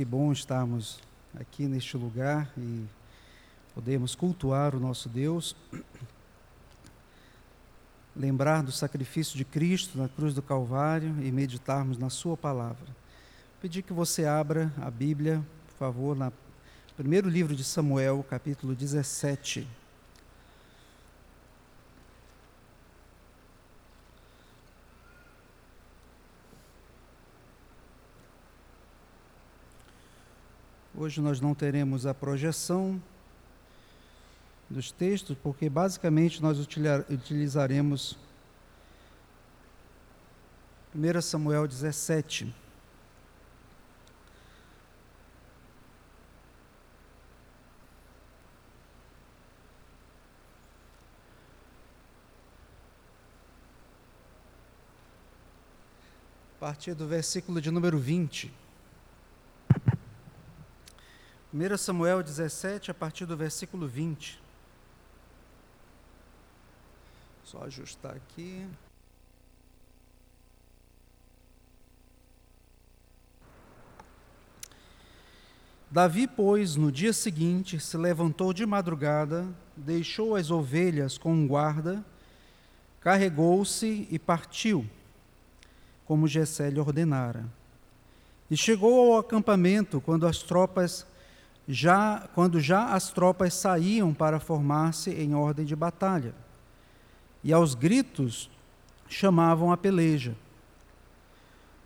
Que bom estarmos aqui neste lugar e podemos cultuar o nosso Deus, lembrar do sacrifício de Cristo na cruz do Calvário e meditarmos na Sua palavra. Pedir que você abra a Bíblia, por favor, no primeiro livro de Samuel, capítulo 17. Hoje nós não teremos a projeção dos textos, porque basicamente nós utilizaremos 1 Samuel 17. A partir do versículo de número 20. 1 Samuel 17, a partir do versículo 20. Só ajustar aqui. Davi, pois, no dia seguinte, se levantou de madrugada, deixou as ovelhas com um guarda, carregou-se e partiu, como Gessé lhe ordenara. E chegou ao acampamento quando as tropas já quando já as tropas saíam para formar-se em ordem de batalha. E aos gritos chamavam a peleja.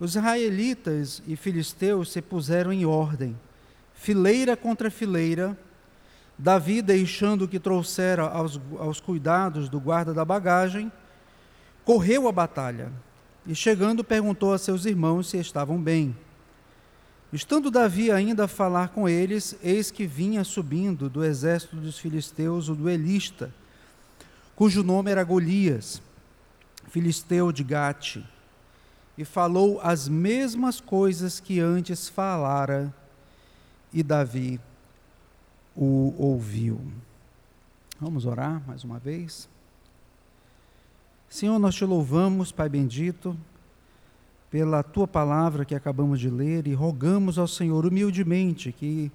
Os israelitas e filisteus se puseram em ordem, fileira contra fileira. Davi, deixando que trouxera aos, aos cuidados do guarda da bagagem, correu à batalha e, chegando, perguntou a seus irmãos se estavam bem. Estando Davi ainda a falar com eles, eis que vinha subindo do exército dos filisteus o duelista, cujo nome era Golias, filisteu de Gate, e falou as mesmas coisas que antes falara, e Davi o ouviu. Vamos orar mais uma vez? Senhor, nós te louvamos, Pai bendito pela tua palavra que acabamos de ler e rogamos ao Senhor humildemente que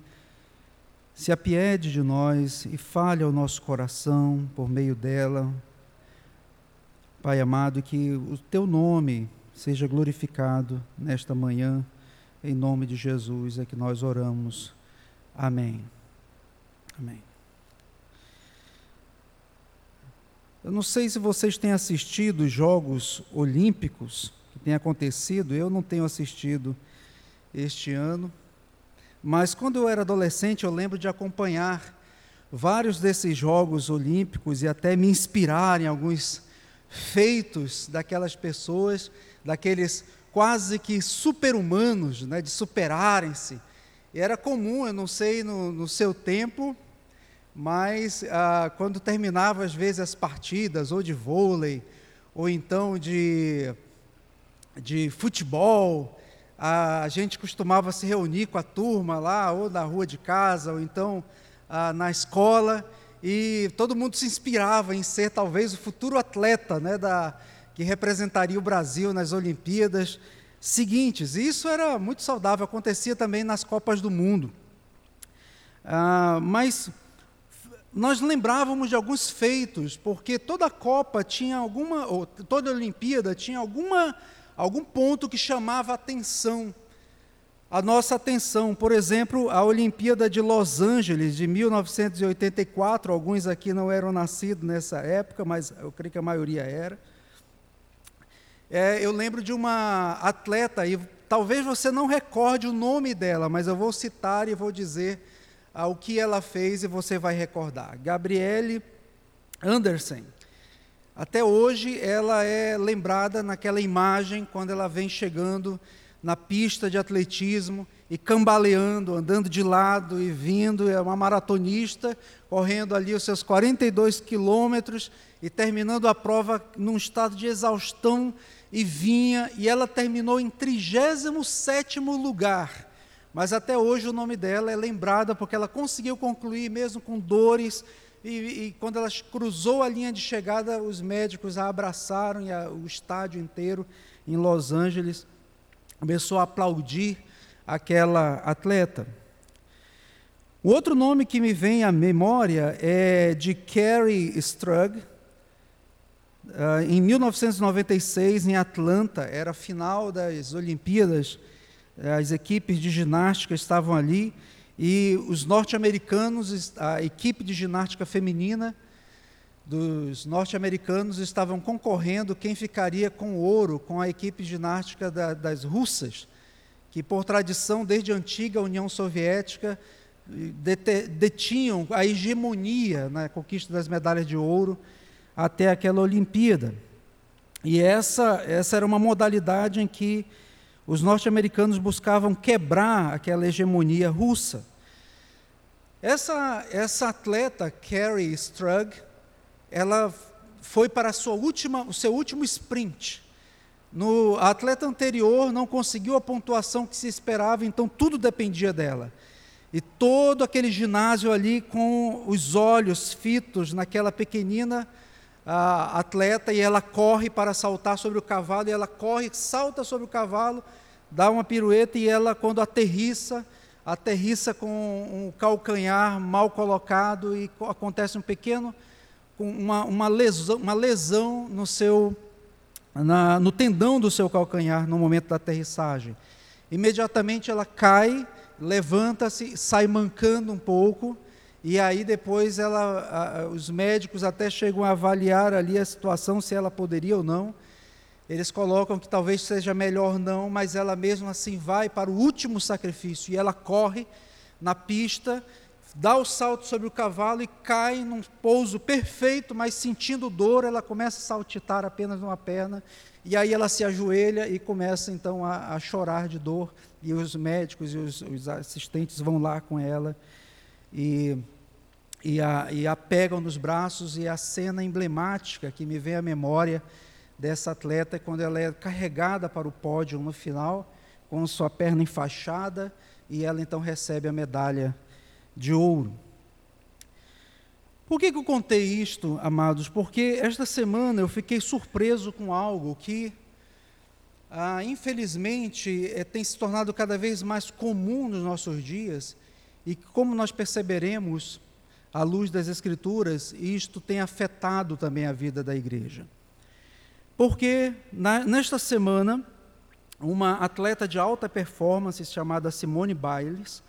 se apiede de nós e fale ao nosso coração por meio dela. Pai amado, que o teu nome seja glorificado nesta manhã, em nome de Jesus é que nós oramos. Amém. Amém. Eu não sei se vocês têm assistido os Jogos Olímpicos que tem acontecido. Eu não tenho assistido este ano, mas quando eu era adolescente, eu lembro de acompanhar vários desses Jogos Olímpicos e até me inspirar em alguns feitos daquelas pessoas, daqueles quase que super-humanos, né, de superarem-se. Era comum, eu não sei no, no seu tempo, mas ah, quando terminava às vezes as partidas, ou de vôlei, ou então de de futebol, a gente costumava se reunir com a turma lá, ou na rua de casa, ou então ah, na escola, e todo mundo se inspirava em ser talvez o futuro atleta né, da, que representaria o Brasil nas Olimpíadas seguintes. E isso era muito saudável, acontecia também nas Copas do Mundo. Ah, mas nós lembrávamos de alguns feitos, porque toda Copa tinha alguma, ou toda Olimpíada tinha alguma algum ponto que chamava a atenção, a nossa atenção. Por exemplo, a Olimpíada de Los Angeles, de 1984, alguns aqui não eram nascidos nessa época, mas eu creio que a maioria era. É, eu lembro de uma atleta, e talvez você não recorde o nome dela, mas eu vou citar e vou dizer ah, o que ela fez e você vai recordar. Gabriele Anderson. Até hoje ela é lembrada naquela imagem quando ela vem chegando na pista de atletismo e cambaleando, andando de lado e vindo, é uma maratonista, correndo ali os seus 42 quilômetros e terminando a prova num estado de exaustão e vinha, e ela terminou em 37º lugar. Mas até hoje o nome dela é lembrada porque ela conseguiu concluir mesmo com dores, e, e, quando ela cruzou a linha de chegada, os médicos a abraçaram e a, o estádio inteiro em Los Angeles começou a aplaudir aquela atleta. O outro nome que me vem à memória é de Carrie Strug. Uh, em 1996, em Atlanta, era a final das Olimpíadas, as equipes de ginástica estavam ali e os norte-americanos, a equipe de ginástica feminina dos norte-americanos estavam concorrendo quem ficaria com ouro com a equipe de ginástica da, das russas, que por tradição, desde a antiga União Soviética, detinham a hegemonia na conquista das medalhas de ouro até aquela Olimpíada. E essa, essa era uma modalidade em que os norte-americanos buscavam quebrar aquela hegemonia russa. Essa, essa atleta, Carrie Strug, ela foi para sua última, o seu último sprint. No a atleta anterior não conseguiu a pontuação que se esperava, então tudo dependia dela. E todo aquele ginásio ali com os olhos fitos naquela pequenina a, atleta e ela corre para saltar sobre o cavalo e ela corre, salta sobre o cavalo, dá uma pirueta e ela quando aterrissa, aterrissa com um calcanhar mal colocado e acontece um pequeno uma, uma, lesão, uma lesão no seu na, no tendão do seu calcanhar no momento da aterrissagem. Imediatamente ela cai levanta-se, sai mancando um pouco, e aí depois ela, a, os médicos até chegam a avaliar ali a situação, se ela poderia ou não. Eles colocam que talvez seja melhor não, mas ela mesmo assim vai para o último sacrifício, e ela corre na pista, dá o salto sobre o cavalo e cai num pouso perfeito, mas sentindo dor, ela começa a saltitar apenas uma perna, e aí ela se ajoelha e começa então a, a chorar de dor e os médicos e os, os assistentes vão lá com ela e, e, a, e a pegam nos braços, e a cena emblemática que me vem à memória dessa atleta é quando ela é carregada para o pódio no final, com sua perna enfaixada, e ela então recebe a medalha de ouro. Por que, que eu contei isto, amados? Porque esta semana eu fiquei surpreso com algo que ah, infelizmente, é, tem se tornado cada vez mais comum nos nossos dias, e como nós perceberemos, à luz das Escrituras, isto tem afetado também a vida da igreja. Porque na, nesta semana, uma atleta de alta performance chamada Simone Biles,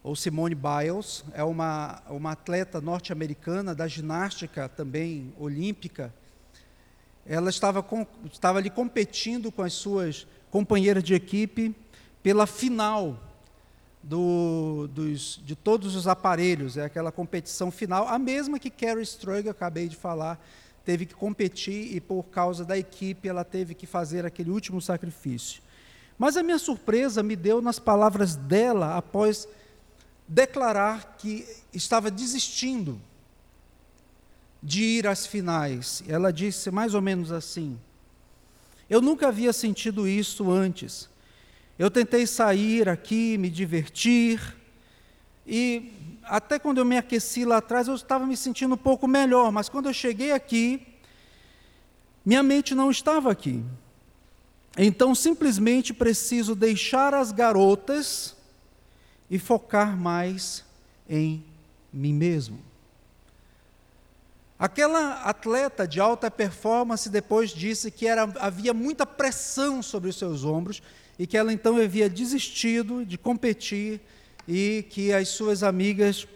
ou Simone Biles, é uma, uma atleta norte-americana da ginástica também olímpica, ela estava, com, estava ali competindo com as suas companheiras de equipe pela final do, dos, de todos os aparelhos, é aquela competição final, a mesma que Carrie Strug, acabei de falar, teve que competir e por causa da equipe ela teve que fazer aquele último sacrifício. Mas a minha surpresa me deu nas palavras dela após declarar que estava desistindo de ir às finais. Ela disse mais ou menos assim: Eu nunca havia sentido isso antes. Eu tentei sair aqui, me divertir, e até quando eu me aqueci lá atrás, eu estava me sentindo um pouco melhor, mas quando eu cheguei aqui, minha mente não estava aqui. Então, simplesmente preciso deixar as garotas e focar mais em mim mesmo. Aquela atleta de alta performance depois disse que era, havia muita pressão sobre os seus ombros e que ela então havia desistido de competir e que as suas amigas,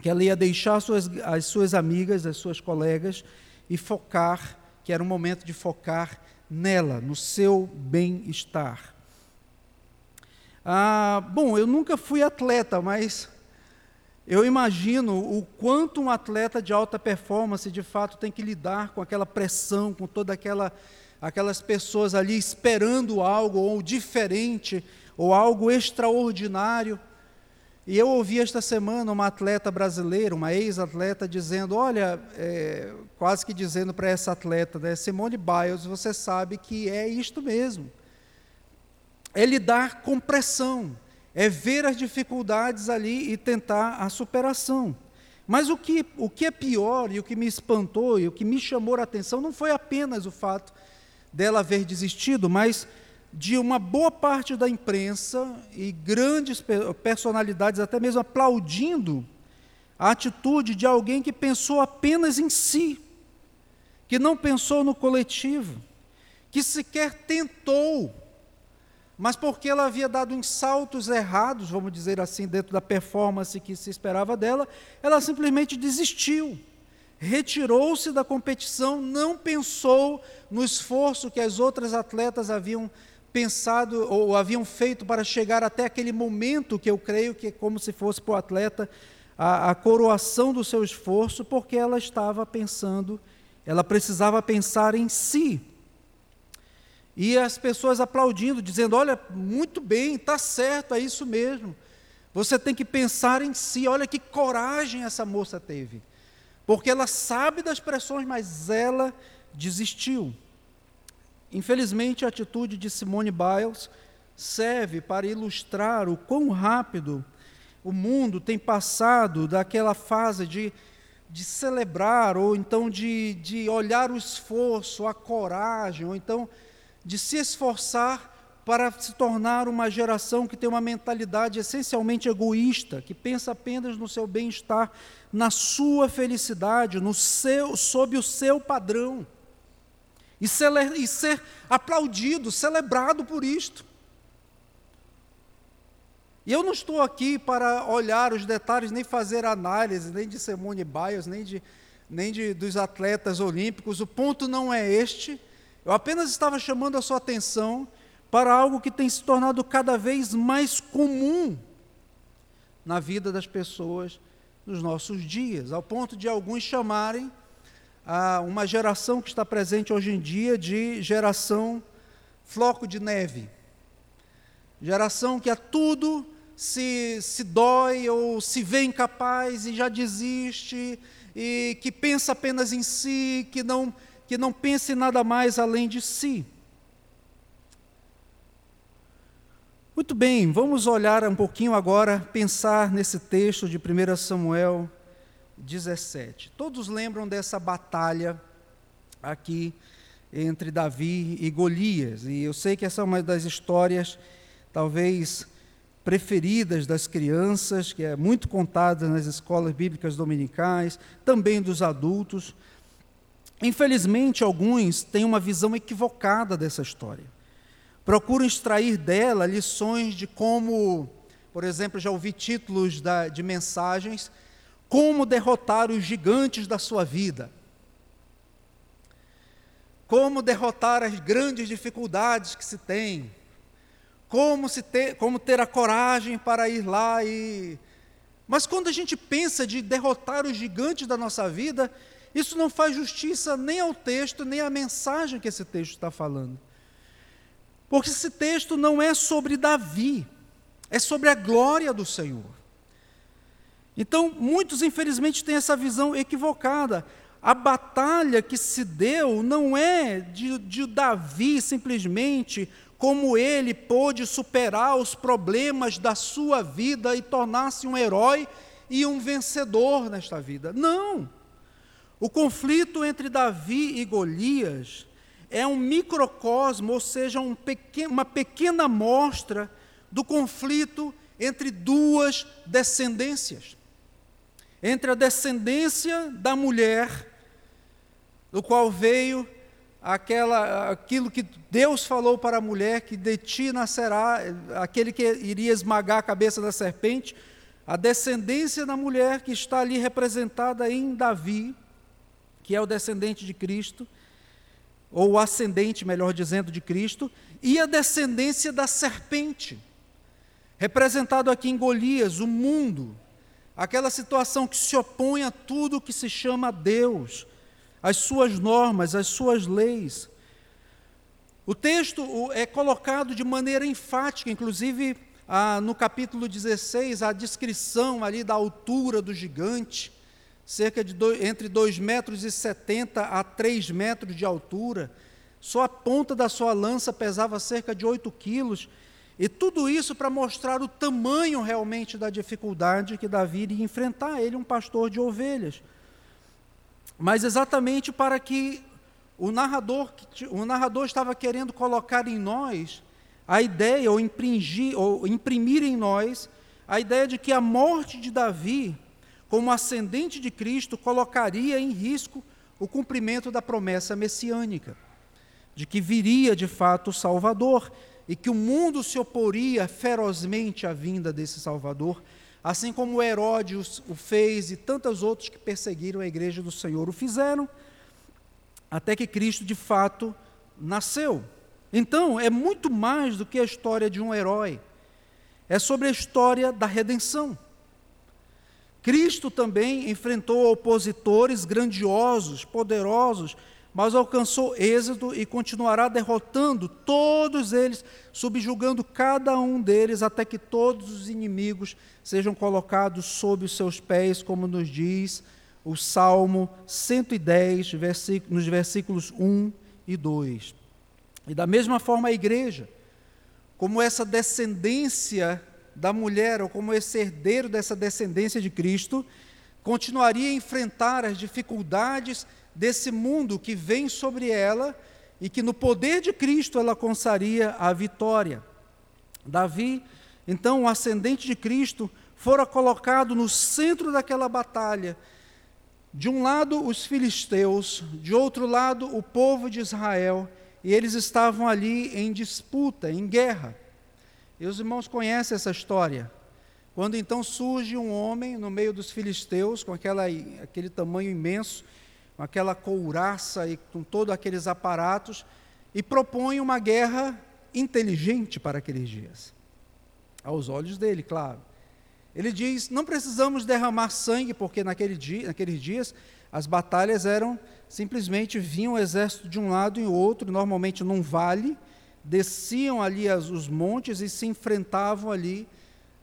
que ela ia deixar as suas, as suas amigas, as suas colegas e focar, que era um momento de focar nela, no seu bem-estar. Ah, bom, eu nunca fui atleta, mas eu imagino o quanto um atleta de alta performance de fato tem que lidar com aquela pressão, com toda aquela aquelas pessoas ali esperando algo ou diferente ou algo extraordinário. E eu ouvi esta semana uma atleta brasileira, uma ex-atleta, dizendo: Olha, é, quase que dizendo para essa atleta, né, Simone Biles, você sabe que é isto mesmo. É lidar com pressão é ver as dificuldades ali e tentar a superação. Mas o que, o que é pior e o que me espantou e o que me chamou a atenção não foi apenas o fato dela haver desistido, mas de uma boa parte da imprensa e grandes personalidades, até mesmo aplaudindo a atitude de alguém que pensou apenas em si, que não pensou no coletivo, que sequer tentou, mas porque ela havia dado uns saltos errados, vamos dizer assim, dentro da performance que se esperava dela, ela simplesmente desistiu retirou-se da competição, não pensou no esforço que as outras atletas haviam pensado ou haviam feito para chegar até aquele momento que eu creio que é como se fosse para o atleta a, a coroação do seu esforço, porque ela estava pensando, ela precisava pensar em si. E as pessoas aplaudindo, dizendo: Olha, muito bem, está certo, é isso mesmo. Você tem que pensar em si. Olha que coragem essa moça teve. Porque ela sabe das pressões, mas ela desistiu. Infelizmente, a atitude de Simone Biles serve para ilustrar o quão rápido o mundo tem passado daquela fase de, de celebrar, ou então de, de olhar o esforço, a coragem, ou então de se esforçar para se tornar uma geração que tem uma mentalidade essencialmente egoísta, que pensa apenas no seu bem-estar, na sua felicidade, no seu, sob o seu padrão e, ser aplaudido, celebrado por isto. E eu não estou aqui para olhar os detalhes, nem fazer análise, nem de Simone Biles, nem, de, nem de, dos atletas olímpicos. O ponto não é este. Eu apenas estava chamando a sua atenção para algo que tem se tornado cada vez mais comum na vida das pessoas nos nossos dias, ao ponto de alguns chamarem a uma geração que está presente hoje em dia de geração floco de neve. Geração que a tudo se, se dói ou se vê incapaz e já desiste, e que pensa apenas em si, que não, que não pensa em nada mais além de si. Muito bem, vamos olhar um pouquinho agora, pensar nesse texto de 1 Samuel 17. Todos lembram dessa batalha aqui entre Davi e Golias, e eu sei que essa é uma das histórias talvez preferidas das crianças, que é muito contada nas escolas bíblicas dominicais, também dos adultos. Infelizmente, alguns têm uma visão equivocada dessa história. Procuram extrair dela lições de como, por exemplo, já ouvi títulos da, de mensagens como derrotar os gigantes da sua vida. Como derrotar as grandes dificuldades que se tem. Como, se ter, como ter a coragem para ir lá e. Mas quando a gente pensa de derrotar os gigantes da nossa vida, isso não faz justiça nem ao texto, nem à mensagem que esse texto está falando. Porque esse texto não é sobre Davi, é sobre a glória do Senhor. Então, muitos, infelizmente, têm essa visão equivocada. A batalha que se deu não é de, de Davi simplesmente como ele pôde superar os problemas da sua vida e tornar-se um herói e um vencedor nesta vida. Não! O conflito entre Davi e Golias é um microcosmo, ou seja, um pequeno, uma pequena amostra do conflito entre duas descendências entre a descendência da mulher, do qual veio aquela, aquilo que Deus falou para a mulher, que de ti nascerá aquele que iria esmagar a cabeça da serpente, a descendência da mulher que está ali representada em Davi, que é o descendente de Cristo, ou o ascendente, melhor dizendo, de Cristo, e a descendência da serpente, representado aqui em Golias, o mundo, aquela situação que se opõe a tudo que se chama Deus, as suas normas, as suas leis. O texto é colocado de maneira enfática, inclusive ah, no capítulo 16, a descrição ali da altura do gigante, cerca de dois, entre 2,70 metros e 70 a 3 metros de altura. Só a ponta da sua lança pesava cerca de 8 quilos. E tudo isso para mostrar o tamanho realmente da dificuldade que Davi iria enfrentar, ele um pastor de ovelhas. Mas exatamente para que o narrador, o narrador estava querendo colocar em nós a ideia, ou imprimir, ou imprimir em nós, a ideia de que a morte de Davi, como ascendente de Cristo, colocaria em risco o cumprimento da promessa messiânica, de que viria de fato o Salvador e que o mundo se oporia ferozmente à vinda desse Salvador, assim como Herodes o fez e tantos outros que perseguiram a igreja do Senhor o fizeram, até que Cristo de fato nasceu. Então, é muito mais do que a história de um herói, é sobre a história da redenção. Cristo também enfrentou opositores grandiosos, poderosos, mas alcançou êxito e continuará derrotando todos eles, subjugando cada um deles, até que todos os inimigos sejam colocados sob os seus pés, como nos diz o Salmo 110, nos versículos 1 e 2. E da mesma forma a igreja, como essa descendência da mulher, ou como esse herdeiro dessa descendência de Cristo, continuaria a enfrentar as dificuldades desse mundo que vem sobre ela e que no poder de Cristo ela alcançaria a vitória. Davi, então, o ascendente de Cristo, fora colocado no centro daquela batalha. De um lado, os filisteus, de outro lado, o povo de Israel, e eles estavam ali em disputa, em guerra. E os irmãos conhecem essa história. Quando então surge um homem no meio dos filisteus, com aquela, aquele tamanho imenso, com aquela couraça e com todos aqueles aparatos, e propõe uma guerra inteligente para aqueles dias. Aos olhos dele, claro. Ele diz: não precisamos derramar sangue, porque naquele dia, naqueles dias as batalhas eram simplesmente vinham o exército de um lado e outro, normalmente num vale, desciam ali as, os montes e se enfrentavam ali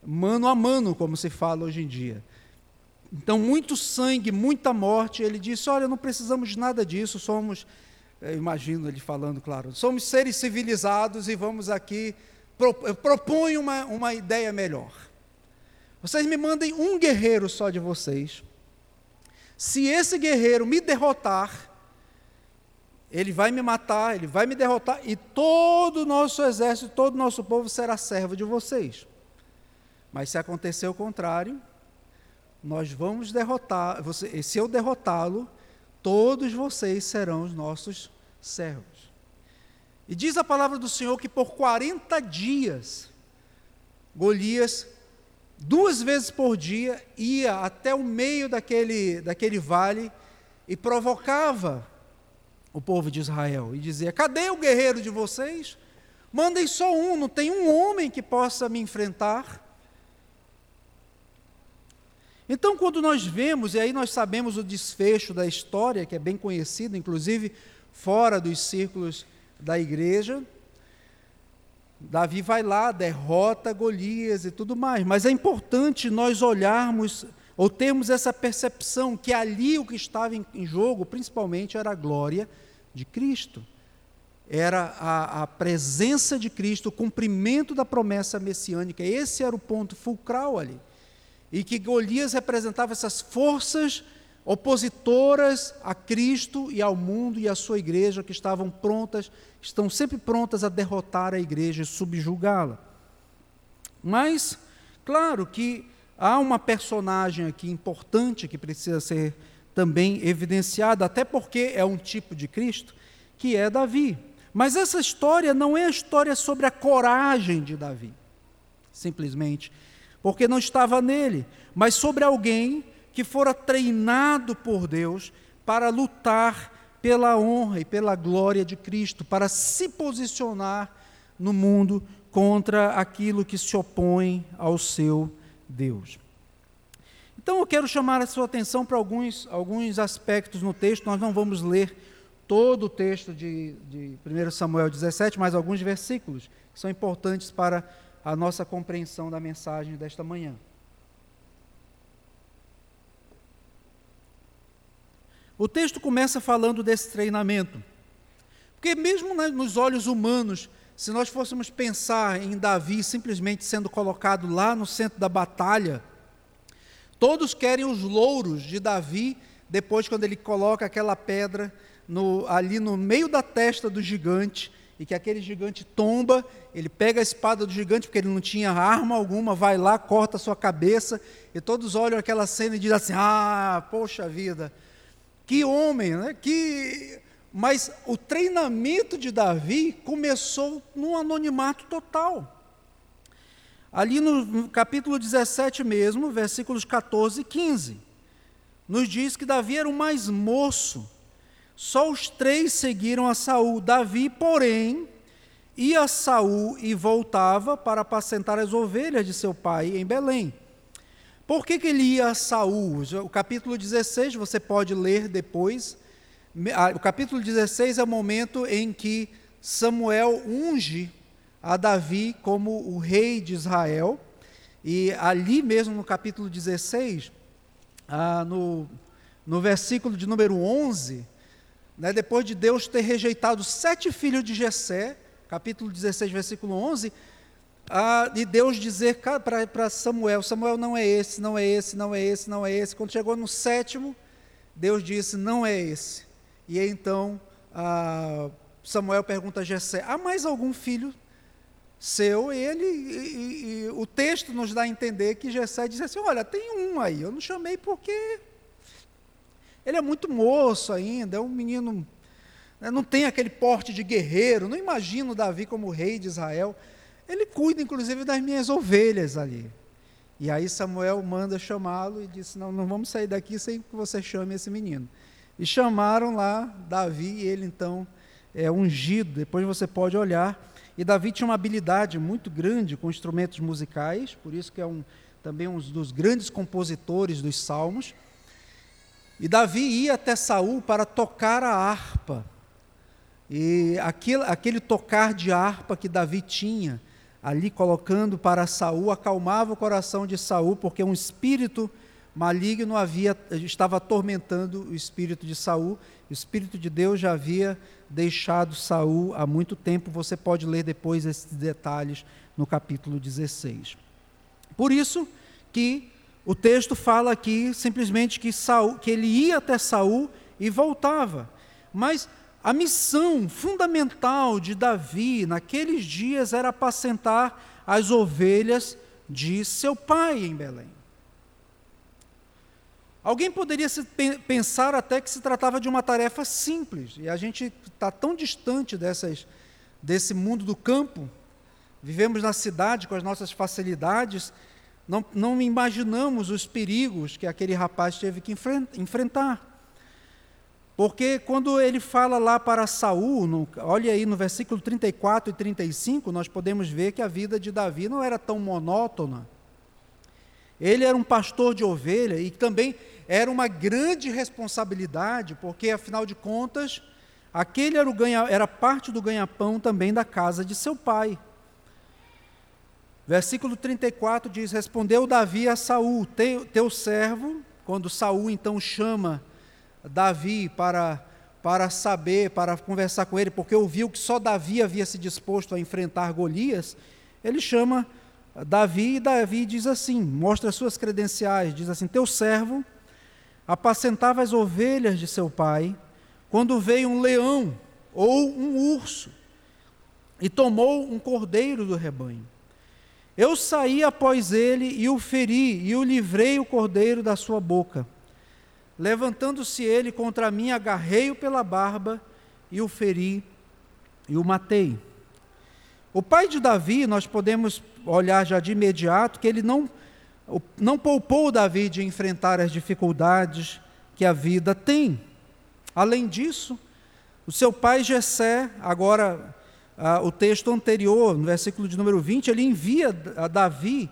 mano a mano, como se fala hoje em dia. Então, muito sangue, muita morte. Ele disse: Olha, não precisamos de nada disso, somos, eu imagino ele falando, claro, somos seres civilizados e vamos aqui. Proponho uma, uma ideia melhor. Vocês me mandem um guerreiro só de vocês. Se esse guerreiro me derrotar, ele vai me matar, ele vai me derrotar, e todo o nosso exército, todo o nosso povo será servo de vocês. Mas se acontecer o contrário, nós vamos derrotar, você, se eu derrotá-lo, todos vocês serão os nossos servos. E diz a palavra do Senhor que por 40 dias, Golias, duas vezes por dia, ia até o meio daquele, daquele vale e provocava o povo de Israel e dizia: Cadê o guerreiro de vocês? Mandem só um, não tem um homem que possa me enfrentar. Então, quando nós vemos, e aí nós sabemos o desfecho da história, que é bem conhecido, inclusive fora dos círculos da igreja, Davi vai lá, derrota Golias e tudo mais, mas é importante nós olharmos ou termos essa percepção que ali o que estava em, jogo, principalmente, era a glória de Cristo. Era a, a presença de Cristo, o cumprimento da promessa messiânica. Esse era o ponto fulcral ali e que Golias representava essas forças opositoras a Cristo e ao mundo e à sua igreja que estavam prontas, estão sempre prontas a derrotar a igreja e subjugá-la. Mas, claro que há uma personagem aqui importante que precisa ser também evidenciada, até porque é um tipo de Cristo, que é Davi. Mas essa história não é a história sobre a coragem de Davi, simplesmente porque não estava nele, mas sobre alguém que fora treinado por Deus para lutar pela honra e pela glória de Cristo, para se posicionar no mundo contra aquilo que se opõe ao seu Deus. Então eu quero chamar a sua atenção para alguns, alguns aspectos no texto, nós não vamos ler todo o texto de, de 1 Samuel 17, mas alguns versículos que são importantes para a nossa compreensão da mensagem desta manhã. O texto começa falando desse treinamento. Porque, mesmo nos olhos humanos, se nós fôssemos pensar em Davi simplesmente sendo colocado lá no centro da batalha, todos querem os louros de Davi, depois, quando ele coloca aquela pedra no, ali no meio da testa do gigante e que aquele gigante tomba, ele pega a espada do gigante, porque ele não tinha arma alguma, vai lá, corta a sua cabeça, e todos olham aquela cena e dizem assim: Ah, poxa vida, que homem, né? Que... Mas o treinamento de Davi começou num anonimato total. Ali no capítulo 17 mesmo, versículos 14 e 15, nos diz que Davi era o mais moço só os três seguiram a Saul. Davi, porém, ia a Saul e voltava para apacentar as ovelhas de seu pai em Belém. Por que, que ele ia a Saul? O capítulo 16 você pode ler depois. O capítulo 16 é o momento em que Samuel unge a Davi como o rei de Israel. E ali mesmo no capítulo 16, ah, no, no versículo de número 11, né, depois de Deus ter rejeitado sete filhos de Jessé, capítulo 16, versículo 11, ah, e Deus dizer para Samuel, Samuel não é esse, não é esse, não é esse, não é esse. Quando chegou no sétimo, Deus disse, não é esse. E então ah, Samuel pergunta a Jessé, há mais algum filho seu? E ele, e, e, e, o texto nos dá a entender que Jessé disse assim, olha, tem um aí, eu não chamei porque ele é muito moço ainda, é um menino, né, não tem aquele porte de guerreiro, não imagino Davi como rei de Israel. Ele cuida, inclusive, das minhas ovelhas ali. E aí Samuel manda chamá-lo e disse: Não, não vamos sair daqui sem que você chame esse menino. E chamaram lá Davi, e ele então é ungido. Depois você pode olhar. E Davi tinha uma habilidade muito grande com instrumentos musicais, por isso que é um, também um dos grandes compositores dos salmos. E Davi ia até Saul para tocar a harpa. E aquele, aquele tocar de harpa que Davi tinha, ali colocando para Saul, acalmava o coração de Saul, porque um espírito maligno havia estava atormentando o espírito de Saul. O espírito de Deus já havia deixado Saul há muito tempo. Você pode ler depois esses detalhes no capítulo 16. Por isso que o texto fala aqui simplesmente que, Saul, que ele ia até Saul e voltava. Mas a missão fundamental de Davi naqueles dias era apacentar as ovelhas de seu pai em Belém. Alguém poderia pensar até que se tratava de uma tarefa simples, e a gente está tão distante dessas, desse mundo do campo, vivemos na cidade com as nossas facilidades, não, não imaginamos os perigos que aquele rapaz teve que enfrentar. Porque quando ele fala lá para Saul, no, olha aí no versículo 34 e 35, nós podemos ver que a vida de Davi não era tão monótona. Ele era um pastor de ovelha e também era uma grande responsabilidade, porque afinal de contas, aquele era, ganha, era parte do ganha-pão também da casa de seu pai. Versículo 34 diz: Respondeu Davi a Saul, teu, servo, quando Saul então chama Davi para, para saber, para conversar com ele, porque ouviu que só Davi havia se disposto a enfrentar Golias, ele chama Davi e Davi diz assim: mostra as suas credenciais, diz assim: Teu servo apacentava as ovelhas de seu pai, quando veio um leão ou um urso e tomou um cordeiro do rebanho. Eu saí após ele e o feri, e o livrei o cordeiro da sua boca. Levantando-se ele contra mim, agarrei-o pela barba e o feri e o matei. O pai de Davi, nós podemos olhar já de imediato que ele não, não poupou Davi de enfrentar as dificuldades que a vida tem. Além disso, o seu pai Jessé, agora ah, o texto anterior, no versículo de número 20, ele envia a Davi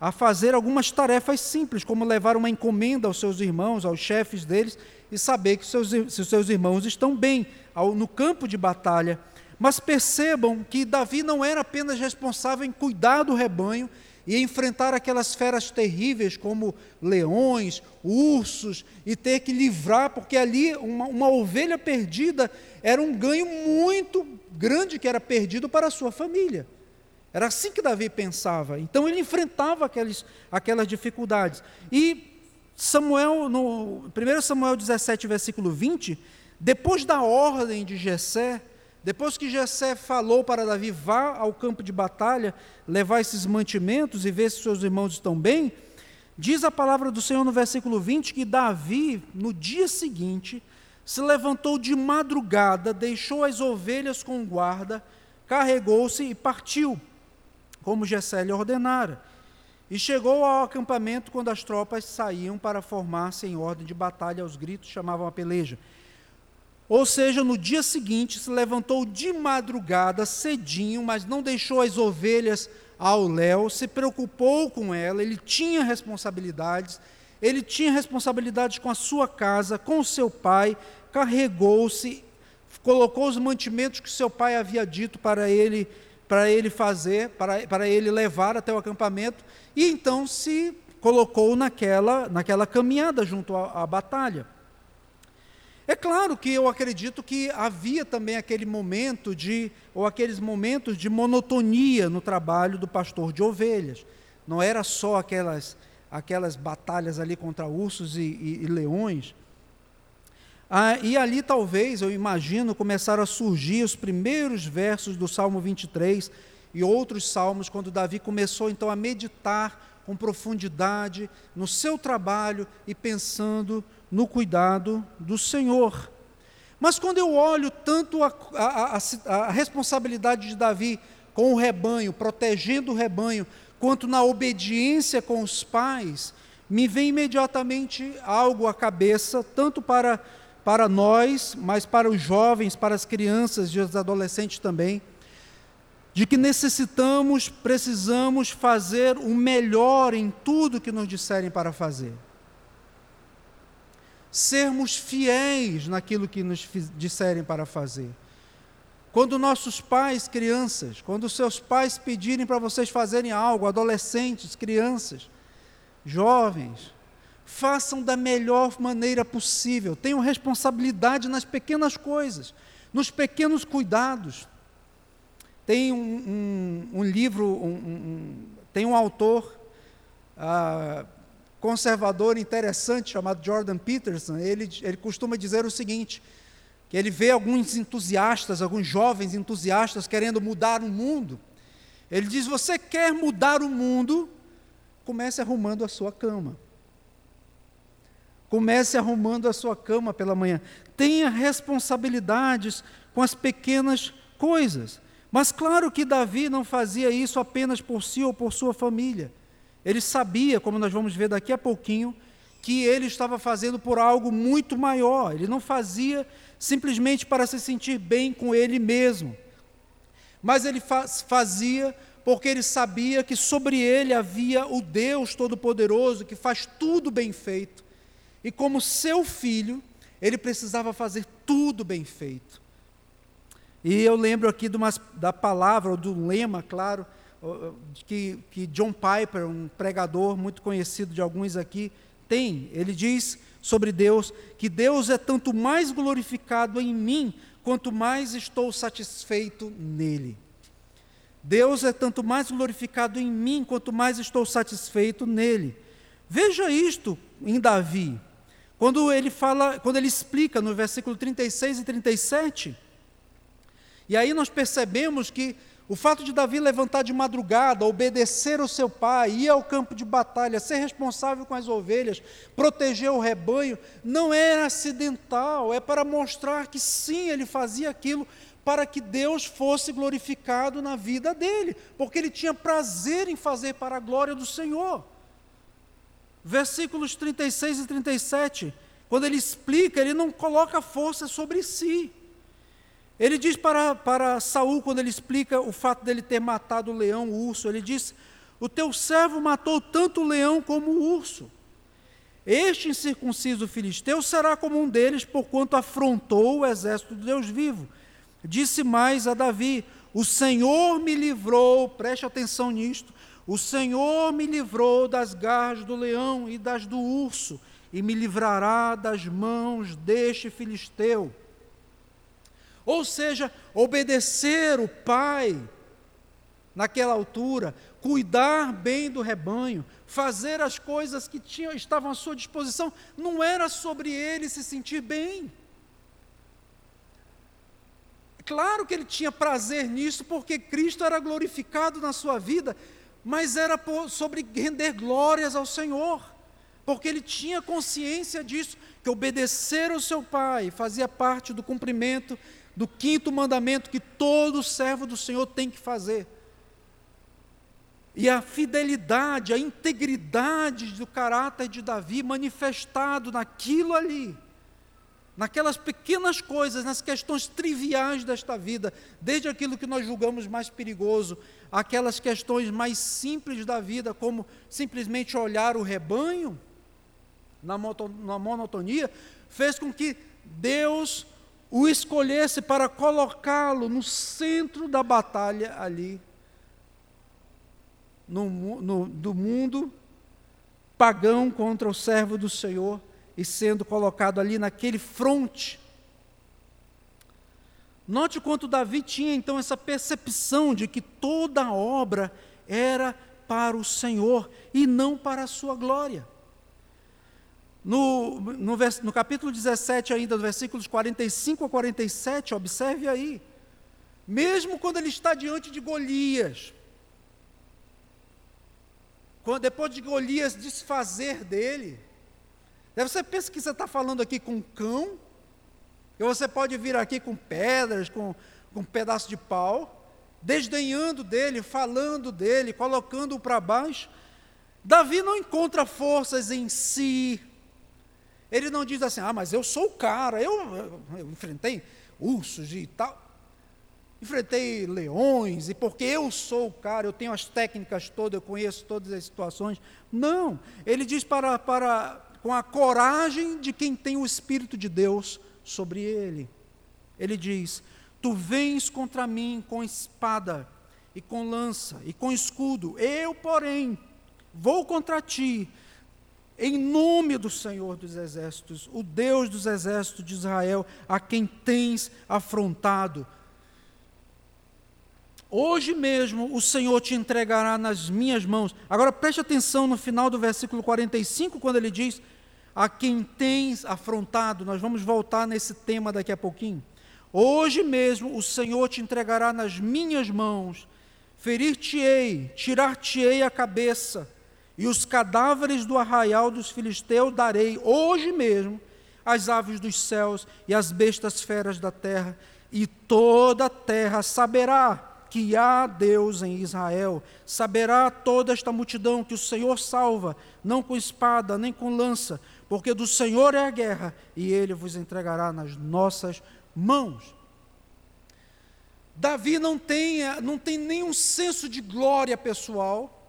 a fazer algumas tarefas simples, como levar uma encomenda aos seus irmãos, aos chefes deles, e saber que seus, se os seus irmãos estão bem ao, no campo de batalha. Mas percebam que Davi não era apenas responsável em cuidar do rebanho e enfrentar aquelas feras terríveis como leões, ursos, e ter que livrar, porque ali uma, uma ovelha perdida era um ganho muito grande que era perdido para a sua família. Era assim que Davi pensava. Então ele enfrentava aquelas, aquelas dificuldades. E Samuel, no 1 Samuel 17, versículo 20, depois da ordem de Jessé, Depois que Jessé falou para Davi, vá ao campo de batalha, levar esses mantimentos e ver se seus irmãos estão bem, diz a palavra do Senhor no versículo 20 que Davi, no dia seguinte, se levantou de madrugada, deixou as ovelhas com guarda, carregou-se e partiu, como Jessé lhe ordenara. E chegou ao acampamento quando as tropas saíam para formar-se em ordem de batalha, aos gritos chamavam a peleja. Ou seja, no dia seguinte se levantou de madrugada, cedinho, mas não deixou as ovelhas ao léu, se preocupou com ela, ele tinha responsabilidades, ele tinha responsabilidades com a sua casa, com o seu pai, carregou-se, colocou os mantimentos que seu pai havia dito para ele para ele fazer, para, para ele levar até o acampamento, e então se colocou naquela, naquela caminhada junto à, à batalha. É claro que eu acredito que havia também aquele momento de, ou aqueles momentos de monotonia no trabalho do pastor de ovelhas. Não era só aquelas, aquelas batalhas ali contra ursos e, e, e leões, ah, e ali talvez, eu imagino, começaram a surgir os primeiros versos do Salmo 23 e outros salmos, quando Davi começou então a meditar com profundidade no seu trabalho e pensando no cuidado do Senhor. Mas quando eu olho tanto a, a, a, a responsabilidade de Davi com o rebanho, protegendo o rebanho, quanto na obediência com os pais, me vem imediatamente algo à cabeça, tanto para para nós, mas para os jovens, para as crianças e os adolescentes também, de que necessitamos, precisamos fazer o melhor em tudo que nos disserem para fazer. Sermos fiéis naquilo que nos disserem para fazer. Quando nossos pais, crianças, quando seus pais pedirem para vocês fazerem algo, adolescentes, crianças, jovens, façam da melhor maneira possível, tenham responsabilidade nas pequenas coisas, nos pequenos cuidados. Tem um, um, um livro, um, tem um autor ah, conservador interessante chamado Jordan Peterson, ele, ele costuma dizer o seguinte, que ele vê alguns entusiastas, alguns jovens entusiastas querendo mudar o mundo. Ele diz: Você quer mudar o mundo? Comece arrumando a sua cama. Comece arrumando a sua cama pela manhã. Tenha responsabilidades com as pequenas coisas. Mas claro que Davi não fazia isso apenas por si ou por sua família. Ele sabia, como nós vamos ver daqui a pouquinho, que ele estava fazendo por algo muito maior. Ele não fazia simplesmente para se sentir bem com ele mesmo. Mas ele fazia porque ele sabia que sobre ele havia o Deus Todo-Poderoso que faz tudo bem feito e como seu filho, ele precisava fazer tudo bem feito. E eu lembro aqui de uma, da palavra, ou do lema, claro, que, que John Piper, um pregador muito conhecido de alguns aqui, tem. Ele diz sobre Deus que Deus é tanto mais glorificado em mim, quanto mais estou satisfeito nele. Deus é tanto mais glorificado em mim, quanto mais estou satisfeito nele. Veja isto em Davi. Quando ele fala, quando ele explica no versículo 36 e 37, e aí nós percebemos que o fato de Davi levantar de madrugada, obedecer ao seu pai, ir ao campo de batalha, ser responsável com as ovelhas, proteger o rebanho, não é acidental, é para mostrar que sim, ele fazia aquilo para que Deus fosse glorificado na vida dele, porque ele tinha prazer em fazer para a glória do Senhor versículos 36 e 37, quando ele explica, ele não coloca força sobre si. Ele diz para, para Saul, quando ele explica o fato dele ter matado o leão, o urso, ele diz: O teu servo matou tanto o leão como o urso. Este incircunciso filisteu será como um deles, porquanto afrontou o exército de Deus vivo. Disse mais a Davi: O Senhor me livrou, preste atenção nisto, o Senhor me livrou das garras do leão e das do urso, e me livrará das mãos deste filisteu. Ou seja, obedecer o Pai naquela altura, cuidar bem do rebanho, fazer as coisas que tinham, estavam à sua disposição, não era sobre ele se sentir bem. claro que ele tinha prazer nisso, porque Cristo era glorificado na sua vida, mas era sobre render glórias ao Senhor, porque ele tinha consciência disso, que obedecer ao seu Pai fazia parte do cumprimento do quinto mandamento que todo servo do Senhor tem que fazer. E a fidelidade, a integridade do caráter de Davi manifestado naquilo ali, naquelas pequenas coisas, nas questões triviais desta vida, desde aquilo que nós julgamos mais perigoso, aquelas questões mais simples da vida, como simplesmente olhar o rebanho na monotonia, fez com que Deus o escolhesse para colocá-lo no centro da batalha ali no, no, do mundo pagão contra o servo do Senhor e sendo colocado ali naquele fronte. Note quanto Davi tinha então essa percepção de que toda a obra era para o Senhor e não para a sua glória. No, no, no, capítulo 17, ainda, do versículos 45 a 47, observe aí. Mesmo quando ele está diante de Golias, quando, depois de Golias desfazer dele, você pensa que você está falando aqui com um cão, e você pode vir aqui com pedras, com, com um pedaço de pau, desdenhando dele, falando dele, colocando-o para baixo. Davi não encontra forças em si. Ele não diz assim, ah, mas eu sou o cara, eu, eu, enfrentei ursos e tal enfrentei leões, e porque eu sou o cara, eu tenho as técnicas todas, eu conheço todas as situações. Não, ele diz para, para com a coragem de quem tem o Espírito de Deus sobre ele. Ele diz: Tu vens contra mim com espada e com lança e com escudo, eu, porém, vou contra ti, em nome do Senhor dos Exércitos, o Deus dos Exércitos de Israel, a quem tens afrontado Hoje mesmo o Senhor te entregará nas minhas mãos. Agora preste atenção no final do versículo 45, quando ele diz: A quem tens afrontado. Nós vamos voltar nesse tema daqui a pouquinho. Hoje mesmo o Senhor te entregará nas minhas mãos. Ferir-te-ei, tirar-te-ei a cabeça, e os cadáveres do arraial dos filisteus darei hoje mesmo às aves dos céus e às bestas feras da terra, e toda a terra saberá que há Deus em Israel. Saberá toda esta multidão que o Senhor salva, não com espada nem com lança, porque do Senhor é a guerra e ele vos entregará nas nossas mãos. Davi não tem, não tem nenhum senso de glória pessoal,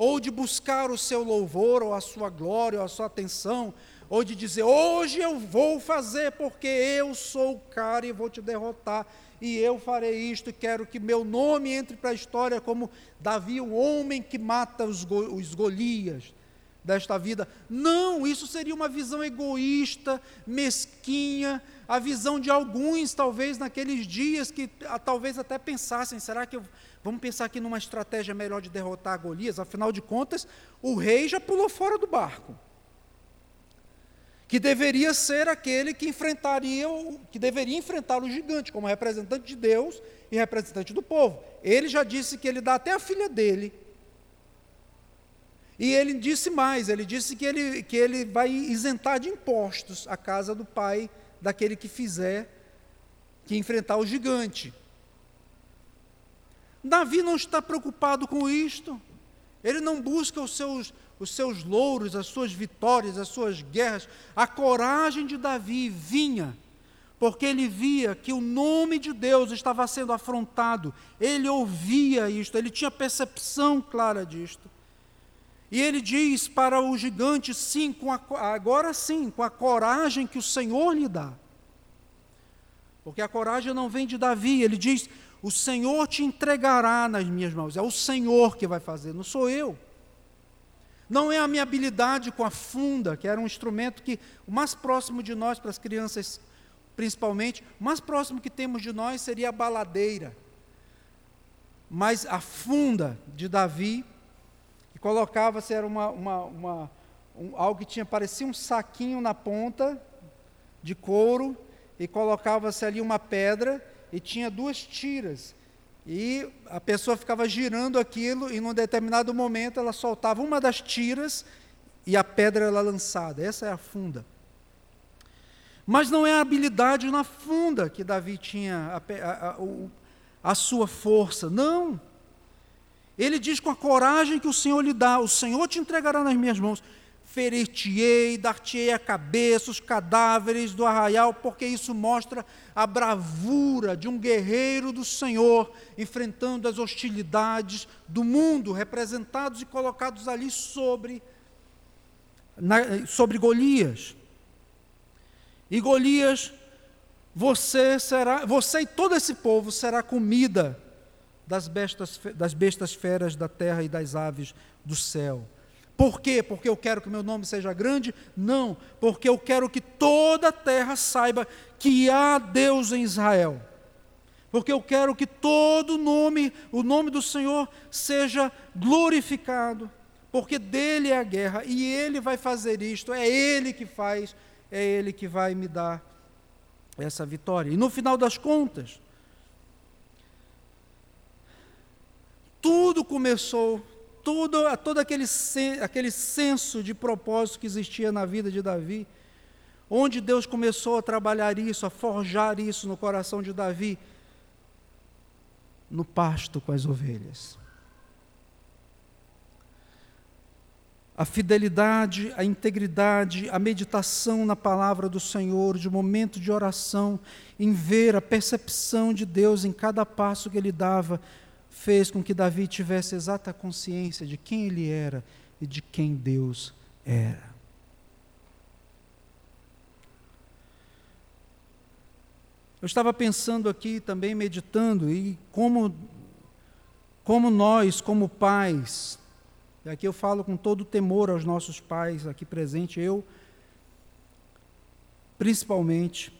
ou de buscar o seu louvor, ou a sua glória, ou a sua atenção, ou de dizer, hoje eu vou fazer porque eu sou o cara e vou te derrotar e eu farei isto, e quero que meu nome entre para a história como Davi, o homem que mata os, go, os Golias desta vida. Não, isso seria uma visão egoísta, mesquinha, a visão de alguns, talvez, naqueles dias, que talvez até pensassem: será que eu, vamos pensar aqui numa estratégia melhor de derrotar Golias? Afinal de contas, o rei já pulou fora do barco que deveria ser aquele que enfrentaria, que deveria enfrentar o gigante como representante de Deus e representante do povo. Ele já disse que ele dá até a filha dele. E ele disse mais, ele disse que ele, que ele vai isentar de impostos a casa do pai daquele que fizer, que enfrentar o gigante. Davi não está preocupado com isto. Ele não busca os seus, os seus louros, as suas vitórias, as suas guerras. A coragem de Davi vinha porque ele via que o nome de Deus estava sendo afrontado. Ele ouvia isto, ele tinha percepção clara disto. E ele diz para o gigante, sim, a, agora sim, com a coragem que o Senhor lhe dá. Porque a coragem não vem de Davi, ele diz: O Senhor te entregará nas minhas mãos. É o Senhor que vai fazer, não sou eu. Não é a minha habilidade com a funda, que era um instrumento que o mais próximo de nós, para as crianças principalmente, o mais próximo que temos de nós seria a baladeira. Mas a funda de Davi, que colocava-se, era uma, uma, uma um, algo que tinha, parecia um saquinho na ponta de couro, e colocava-se ali uma pedra, e tinha duas tiras. E a pessoa ficava girando aquilo, e num determinado momento ela soltava uma das tiras e a pedra era lançada. Essa é a funda. Mas não é a habilidade na funda que Davi tinha, a, a, a, a sua força. Não. Ele diz com a coragem que o Senhor lhe dá: O Senhor te entregará nas minhas mãos ferir-te-ei, dar-te-ei a cabeça, os cadáveres do arraial, porque isso mostra a bravura de um guerreiro do Senhor, enfrentando as hostilidades do mundo, representados e colocados ali sobre, na, sobre Golias. E Golias, você será, você e todo esse povo será comida das bestas, das bestas feras da terra e das aves do céu. Por quê? Porque eu quero que meu nome seja grande? Não, porque eu quero que toda a terra saiba que há Deus em Israel. Porque eu quero que todo nome, o nome do Senhor, seja glorificado. Porque dele é a guerra e ele vai fazer isto, é ele que faz, é ele que vai me dar essa vitória. E no final das contas, tudo começou todo, todo aquele, aquele senso de propósito que existia na vida de Davi, onde Deus começou a trabalhar isso, a forjar isso no coração de Davi, no pasto com as ovelhas. A fidelidade, a integridade, a meditação na palavra do Senhor, de momento de oração, em ver a percepção de Deus em cada passo que ele dava, fez com que Davi tivesse exata consciência de quem ele era e de quem Deus era. Eu estava pensando aqui também, meditando, e como, como nós, como pais, e aqui eu falo com todo temor aos nossos pais aqui presentes, eu, principalmente,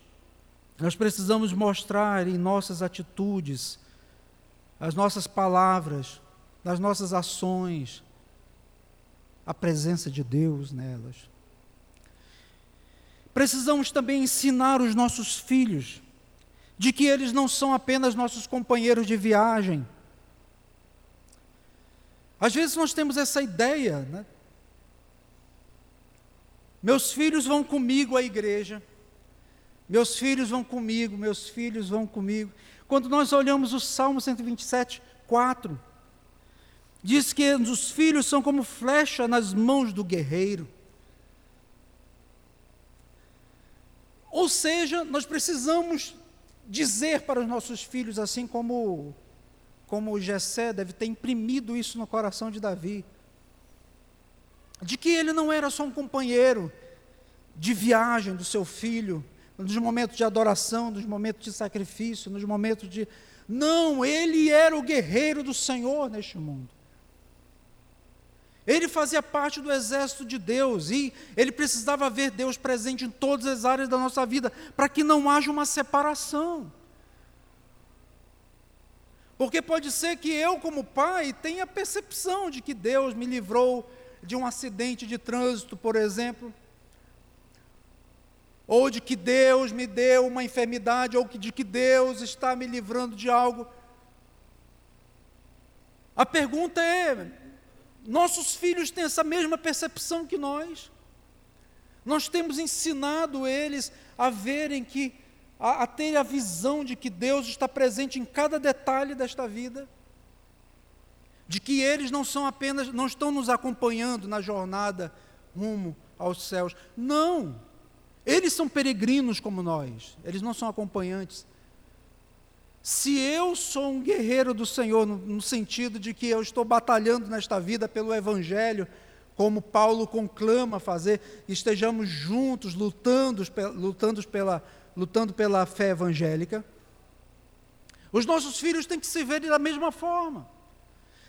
nós precisamos mostrar em nossas atitudes as nossas palavras, nas nossas ações, a presença de Deus nelas. Precisamos também ensinar os nossos filhos de que eles não são apenas nossos companheiros de viagem. Às vezes nós temos essa ideia, né? Meus filhos vão comigo à igreja, meus filhos vão comigo, meus filhos vão comigo. Quando nós olhamos o Salmo 127, 4, diz que os filhos são como flecha nas mãos do guerreiro. Ou seja, nós precisamos dizer para os nossos filhos, assim como, como Jessé deve ter imprimido isso no coração de Davi, de que ele não era só um companheiro de viagem do seu filho, nos momentos de adoração, nos momentos de sacrifício, nos momentos de. Não, ele era o guerreiro do Senhor neste mundo. Ele fazia parte do exército de Deus e ele precisava ver Deus presente em todas as áreas da nossa vida, para que não haja uma separação. Porque pode ser que eu, como pai, tenha percepção de que Deus me livrou de um acidente de trânsito, por exemplo, ou de que Deus me deu uma enfermidade, ou de que Deus está me livrando de algo. A pergunta é: nossos filhos têm essa mesma percepção que nós? Nós temos ensinado eles a verem que, a, a ter a visão de que Deus está presente em cada detalhe desta vida? De que eles não são apenas, não estão nos acompanhando na jornada rumo aos céus. Não! Eles são peregrinos como nós, eles não são acompanhantes. Se eu sou um guerreiro do Senhor, no, no, sentido de que eu estou batalhando nesta vida pelo Evangelho, como Paulo conclama fazer, estejamos juntos lutando, lutando, pela, lutando pela fé evangélica, os nossos filhos têm que se ver da mesma forma.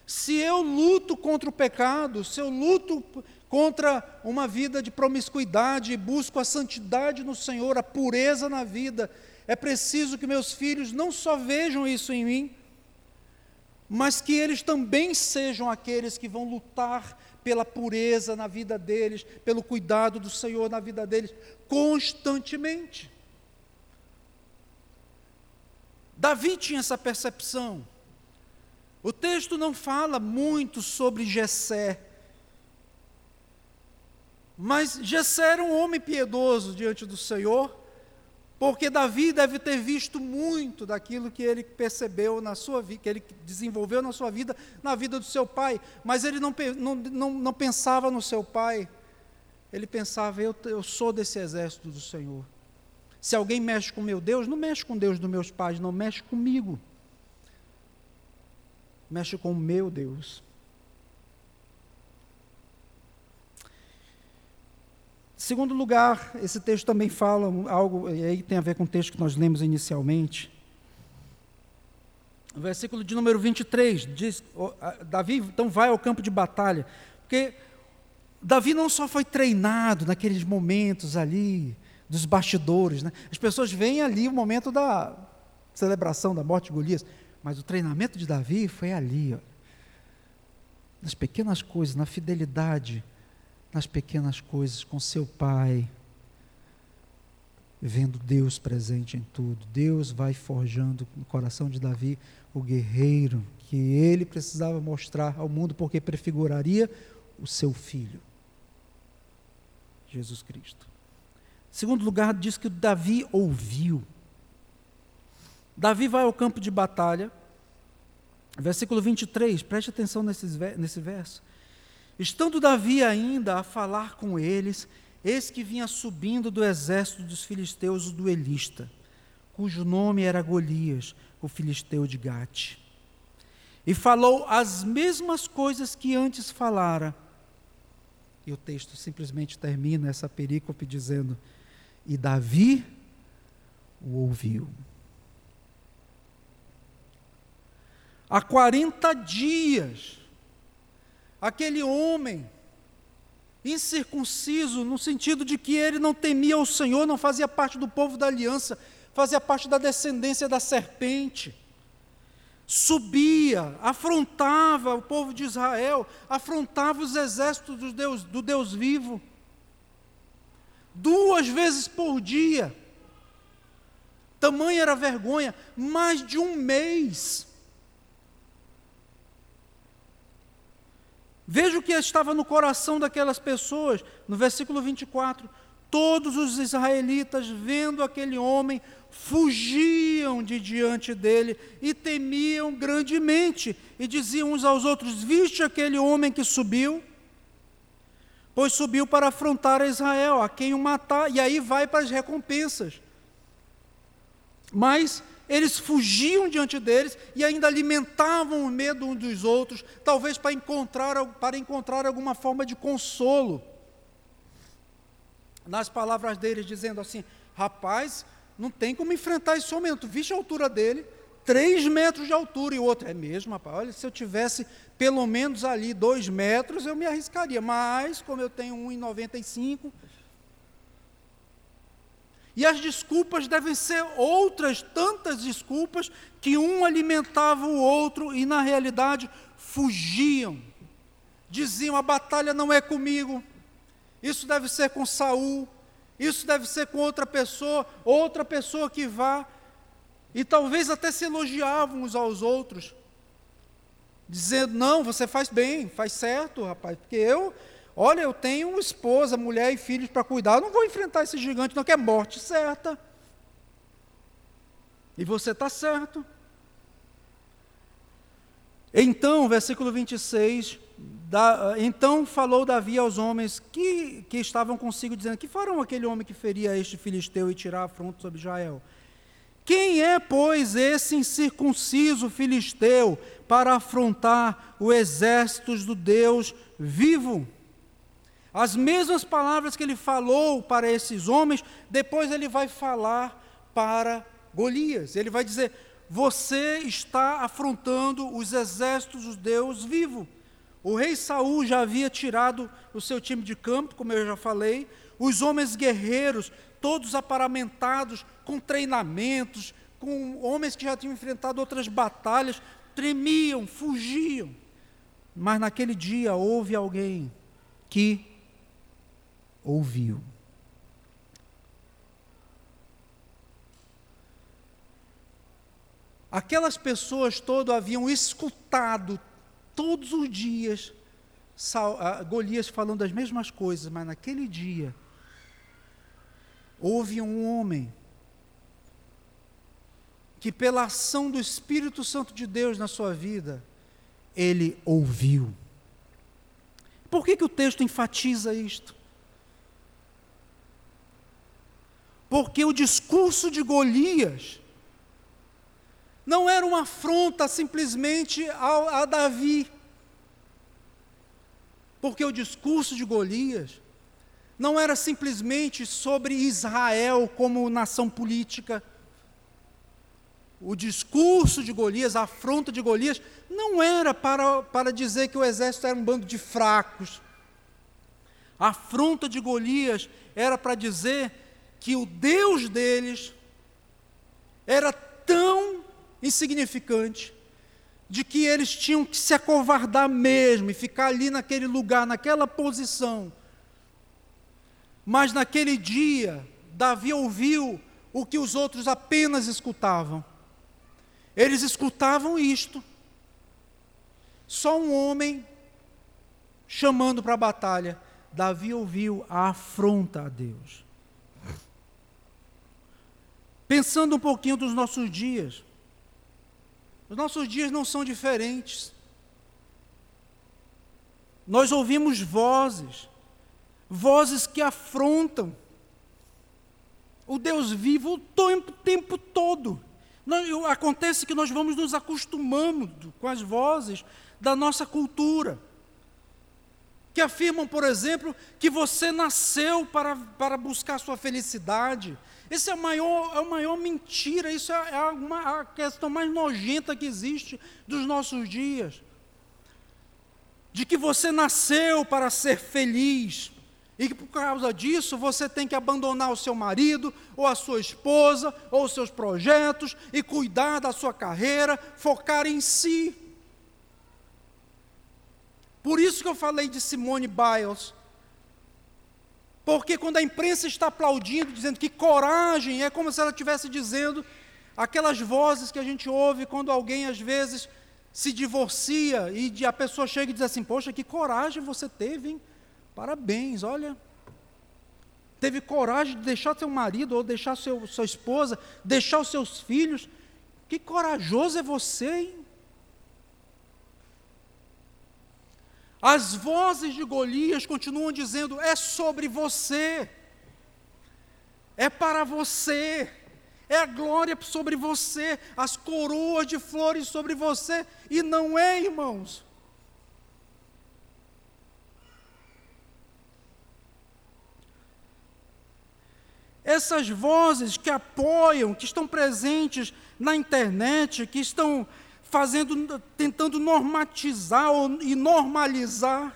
Se eu luto contra o pecado, se eu luto contra uma vida de promiscuidade busco a santidade no Senhor, a pureza na vida. É preciso que meus filhos não só vejam isso em mim, mas que eles também sejam aqueles que vão lutar pela pureza na vida deles, pelo cuidado do Senhor na vida deles, constantemente. Davi tinha essa percepção. O texto não fala muito sobre Jessé, mas Jessé era um homem piedoso diante do Senhor, porque Davi deve ter visto muito daquilo que ele percebeu na sua vida, que ele desenvolveu na sua vida, na vida do seu pai, mas ele não, não, não, não pensava no seu pai, ele pensava, eu, eu sou desse exército do Senhor. Se alguém mexe com meu Deus, não mexe com Deus dos meus pais, não mexe comigo. Mexe com o meu Deus. Segundo lugar, esse texto também fala algo, e aí tem a ver com o texto que nós lemos inicialmente. O versículo de número 23 diz: Davi então vai ao campo de batalha, porque Davi não só foi treinado naqueles momentos ali, dos bastidores, né? as pessoas veem ali o momento da celebração da morte de Golias, mas o treinamento de Davi foi ali, ó, nas pequenas coisas, na fidelidade nas pequenas coisas, com seu pai, vendo Deus presente em tudo. Deus vai forjando no coração de Davi o guerreiro que ele precisava mostrar ao mundo, porque prefiguraria o seu filho, Jesus Cristo. Segundo lugar, diz que Davi ouviu. Davi vai ao campo de batalha, versículo 23, preste atenção nesse verso. Estando Davi ainda a falar com eles, eis que vinha subindo do exército dos filisteus o duelista, cujo nome era Golias, o filisteu de Gate. E falou as mesmas coisas que antes falara. E o texto simplesmente termina essa perícope dizendo: E Davi o ouviu. Há 40 dias aquele homem incircunciso, no sentido de que ele não temia o Senhor, não fazia parte do povo da aliança, fazia parte da descendência da serpente. Subia, afrontava o povo de Israel, afrontava os exércitos do Deus, do Deus vivo. Duas vezes por dia. Tamanha era a vergonha, mais de um mês Veja o que estava no coração daquelas pessoas, no versículo 24. Todos os israelitas, vendo aquele homem, fugiam de diante dele e temiam grandemente, e diziam uns aos outros: Viste aquele homem que subiu? Pois subiu para afrontar a Israel, a quem o matar, e aí vai para as recompensas. Mas eles fugiam diante deles e ainda alimentavam o medo uns dos outros, talvez para encontrar, para encontrar alguma forma de consolo. Nas palavras deles, dizendo assim: rapaz, não tem como enfrentar esse homem, tu viste a altura dele, três metros de altura, e o outro, é mesmo, rapaz, olha, se eu tivesse pelo menos ali dois metros, eu me arriscaria, mas como eu tenho 1,95 e as desculpas devem ser outras tantas desculpas que um alimentava o outro e na realidade fugiam. Diziam: a batalha não é comigo. Isso deve ser com Saul. Isso deve ser com outra pessoa, outra pessoa que vá. E talvez até se elogiavam uns aos outros, dizendo: "Não, você faz bem, faz certo, rapaz, porque eu Olha, eu tenho esposa, mulher e filhos para cuidar, eu não vou enfrentar esse gigante, não, que é morte certa. E você está certo. Então, versículo 26, da, então falou Davi aos homens que, que estavam consigo, dizendo: Que farão aquele homem que feria este filisteu e tirar afronto sobre Israel? Quem é, pois, esse incircunciso filisteu para afrontar o exército do Deus vivo? As mesmas palavras que ele falou para esses homens, depois ele vai falar para Golias. Ele vai dizer: Você está afrontando os exércitos dos Deus vivo. O rei Saul já havia tirado o seu time de campo, como eu já falei. Os homens guerreiros, todos aparamentados, com treinamentos, com homens que já tinham enfrentado outras batalhas, tremiam, fugiam. Mas naquele dia houve alguém que ouviu. Aquelas pessoas todas haviam escutado todos os dias Golias falando as mesmas coisas, mas naquele dia houve um homem que, pela ação do Espírito Santo de Deus na sua vida, ele ouviu. Por que, que o texto enfatiza isto? Porque o discurso de Golias não era uma afronta simplesmente a, a Davi. Porque o discurso de Golias não era simplesmente sobre Israel como nação política. O discurso de Golias, a afronta de Golias, não era para, para dizer que o exército era um bando de fracos. A afronta de Golias era para dizer que o Deus deles era tão insignificante de que eles tinham que se acovardar mesmo e ficar ali naquele lugar, naquela posição. Mas naquele dia, Davi ouviu o que os outros apenas escutavam. Eles escutavam isto. Só um homem chamando para a batalha. Davi ouviu a afronta a Deus. Pensando um pouquinho dos nossos dias, os nossos dias não são diferentes. Nós ouvimos vozes, vozes que afrontam o Deus vivo o tempo, tempo todo. acontece que nós vamos nos acostumando com as vozes da nossa cultura, que afirmam, por exemplo, que você nasceu para, para buscar sua felicidade, isso é a maior, é a maior mentira, isso é, é uma, a questão mais nojenta que existe dos nossos dias. De que você nasceu para ser feliz, e que por causa disso você tem que abandonar o seu marido, ou a sua esposa, ou os seus projetos, e cuidar da sua carreira, focar em si. Por isso que eu falei de Simone Biles, porque quando a imprensa está aplaudindo, dizendo que coragem, é como se ela estivesse dizendo aquelas vozes que a gente ouve quando alguém às vezes se divorcia e a pessoa chega e diz assim: Poxa, que coragem você teve, hein? Parabéns, olha. Teve coragem de deixar seu marido ou deixar seu, sua esposa, deixar os seus filhos. Que corajoso é você, hein? As vozes de Golias continuam dizendo: é sobre você, é para você, é a glória sobre você, as coroas de flores sobre você, e não é, irmãos. Essas vozes que apoiam, que estão presentes na internet, que estão fazendo, tentando normatizar e normalizar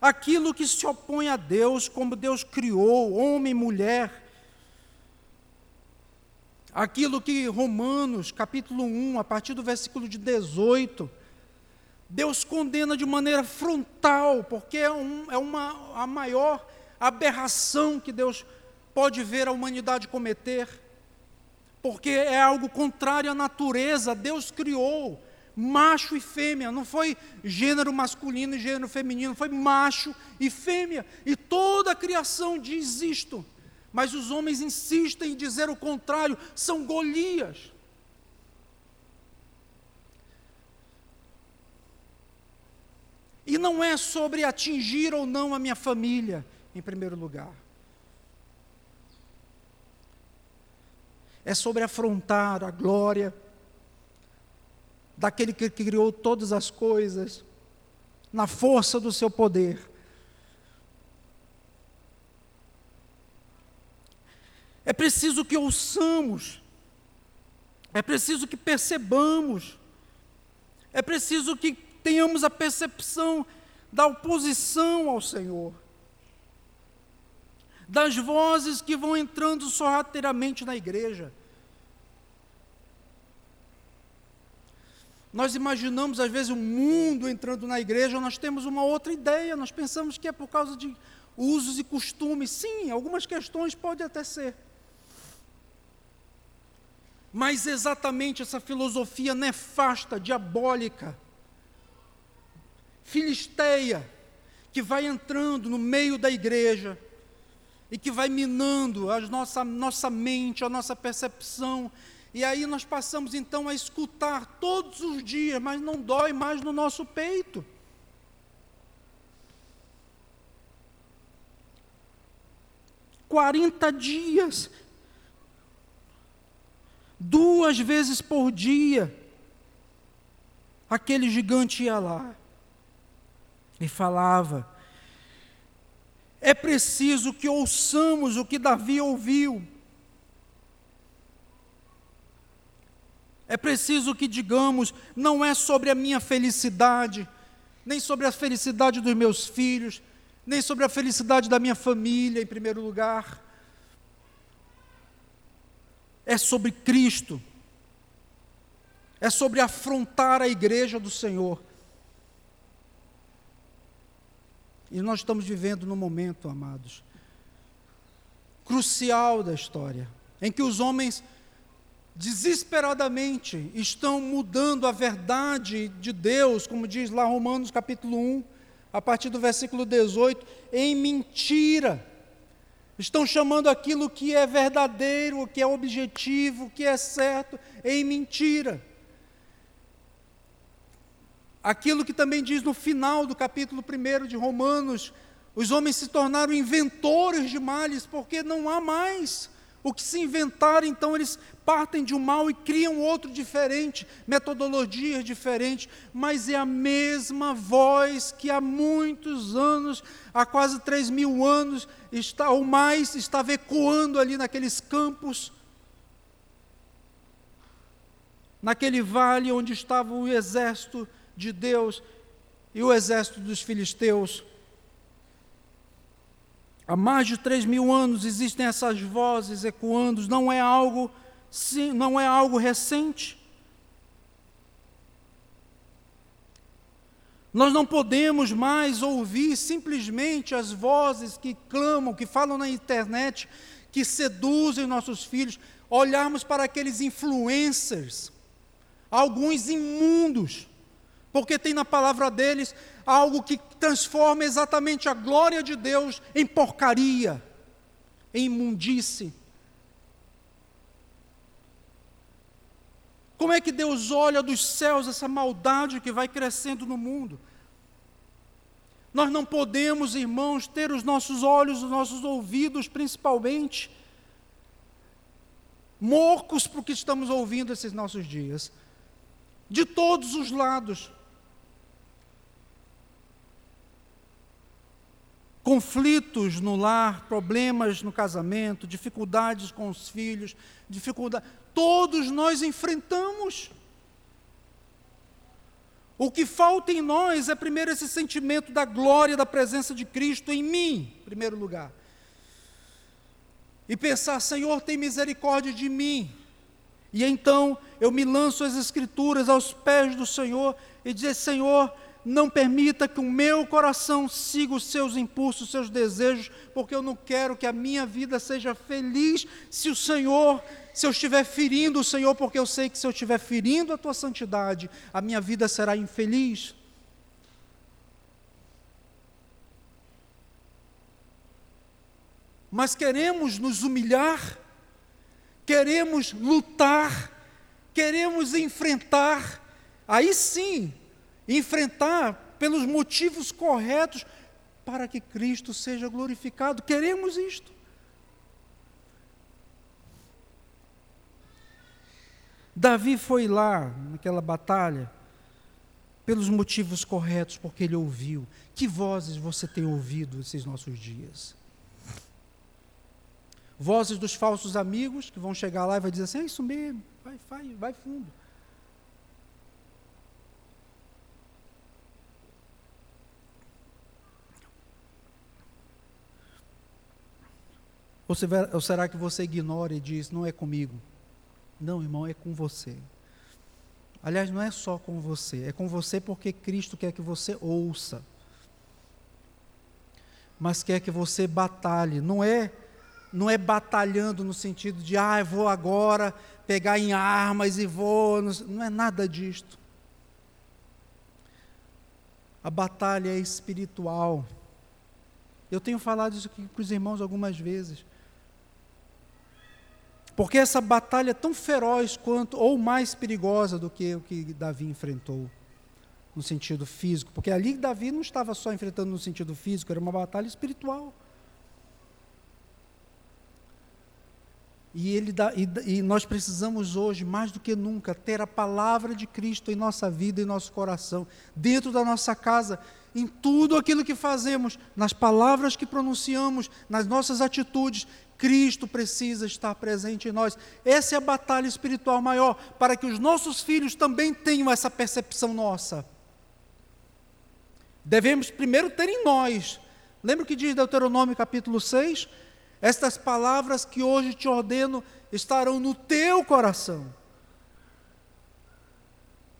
aquilo que se opõe a Deus, como Deus criou, homem e mulher. Aquilo que Romanos, capítulo 1, a partir do versículo de 18, Deus condena de maneira frontal, porque é, um, é uma, a maior aberração que Deus pode ver a humanidade cometer porque é algo contrário à natureza. Deus criou macho e fêmea, não foi gênero masculino e gênero feminino, foi macho e fêmea. E toda a criação diz isto. Mas os homens insistem em dizer o contrário, são Golias. E não é sobre atingir ou não a minha família, em primeiro lugar. É sobre afrontar a glória daquele que criou todas as coisas, na força do seu poder. É preciso que ouçamos, é preciso que percebamos, é preciso que tenhamos a percepção da oposição ao Senhor das vozes que vão entrando sorrateiramente na igreja. Nós imaginamos, às vezes, o um mundo entrando na igreja, nós temos uma outra ideia, nós pensamos que é por causa de usos e costumes. Sim, algumas questões pode até ser. mas exatamente essa filosofia nefasta, diabólica, filisteia, que vai entrando no meio da igreja e que vai minando a nossa, nossa mente, a nossa percepção. E aí nós passamos então a escutar todos os dias, mas não dói mais no nosso peito. Quarenta dias, duas vezes por dia, aquele gigante ia lá e falava. É preciso que ouçamos o que Davi ouviu. É preciso que digamos, não é sobre a minha felicidade, nem sobre a felicidade dos meus filhos, nem sobre a felicidade da minha família, em primeiro lugar. É sobre Cristo. É sobre afrontar a igreja do Senhor. E nós estamos vivendo num momento, amados, crucial da história, em que os homens desesperadamente estão mudando a verdade de Deus, como diz lá Romanos capítulo 1, a partir do versículo 18, em mentira. Estão chamando aquilo que é verdadeiro, que é objetivo, que é certo, em mentira. Aquilo que também diz no final do capítulo 1 de Romanos: os homens se tornaram inventores de males, porque não há mais o que se inventar, então eles partem de um mal e criam outro diferente, metodologias diferentes, mas é a mesma voz que há muitos anos, há quase 3 mil anos, está, ou mais, estava ecoando ali naqueles campos, naquele vale onde estava o exército de Deus e o exército dos filisteus. Há mais de três mil anos existem essas vozes ecoando, não é algo, sim, não é algo recente. Nós não podemos mais ouvir simplesmente as vozes que clamam, que falam na internet, que seduzem nossos filhos, olharmos para aqueles influencers, alguns imundos, porque tem na palavra deles algo que transforma exatamente a glória de Deus em porcaria, em imundice. Como é que Deus olha dos céus essa maldade que vai crescendo no mundo? Nós não podemos, irmãos, ter os nossos olhos, os nossos ouvidos, principalmente, morcos para o que estamos ouvindo esses nossos dias, de todos os lados. Conflitos no lar, problemas no casamento, dificuldades com os filhos, dificuldade, todos nós enfrentamos. O que falta em nós é primeiro esse sentimento da glória da presença de Cristo em mim, em primeiro lugar. E pensar, Senhor, tem misericórdia de mim. E então eu me lanço às Escrituras, aos pés do Senhor, e dizer: Senhor, não permita que o meu coração siga os seus impulsos, os seus desejos, porque eu não quero que a minha vida seja feliz se o Senhor, se eu estiver ferindo o Senhor, porque eu sei que se eu estiver ferindo a tua santidade, a minha vida será infeliz. Mas queremos nos humilhar, queremos lutar, queremos enfrentar, aí sim enfrentar pelos motivos corretos para que Cristo seja glorificado. Queremos isto. Davi foi lá naquela batalha pelos motivos corretos, porque ele ouviu. Que vozes você tem ouvido esses nossos dias? Vozes dos falsos amigos que vão chegar lá e vai dizer assim: é isso mesmo, vai, vai, vai fundo. Ou será que você ignora e diz, não é comigo? Não, irmão, é com você. Aliás, não é só com você, é com você porque Cristo quer que você ouça. Mas quer que você batalhe. Não é não é batalhando no sentido de, ah, eu vou agora pegar em armas e vou. Não é nada disto. A batalha é espiritual. Eu tenho falado isso aqui para os irmãos algumas vezes. Porque essa batalha é tão feroz quanto, ou mais perigosa do que o que Davi enfrentou no sentido físico. Porque ali Davi não estava só enfrentando no sentido físico, era uma batalha espiritual. E, ele dá, e, e, nós precisamos hoje, mais do que nunca, ter a palavra de Cristo em nossa vida, em nosso coração, dentro da nossa casa, em tudo aquilo que fazemos, nas palavras que pronunciamos, nas nossas atitudes. Cristo precisa estar presente em nós. Essa é a batalha espiritual maior, para que os nossos filhos também tenham essa percepção nossa. Devemos primeiro ter em nós. Lembra o que diz Deuteronômio capítulo 6? Estas palavras que hoje te ordeno estarão no teu coração.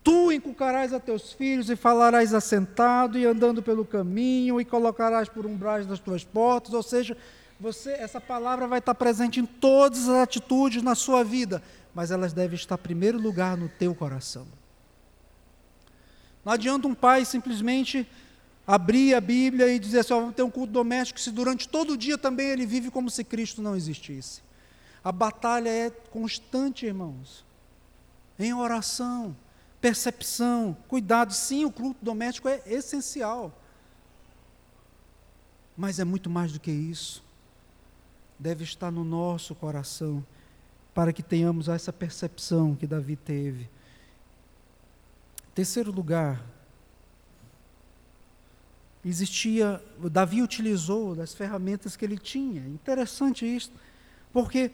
Tu inculcarás a teus filhos e falarás assentado e andando pelo caminho e colocarás por umbrais das tuas portas, ou seja, você, essa palavra vai estar presente em todas as atitudes na sua vida, mas elas devem estar em primeiro lugar no teu coração. Não adianta um pai simplesmente abrir a Bíblia e dizer assim: ó, vamos ter um culto doméstico, se durante todo o dia também ele vive como se Cristo não existisse. A batalha é constante, irmãos, em oração, percepção, cuidado. Sim, o culto doméstico é essencial, mas é muito mais do que isso. Deve estar no nosso coração, para que tenhamos essa percepção que Davi teve. Terceiro lugar, existia, Davi utilizou das ferramentas que ele tinha. Interessante isso, porque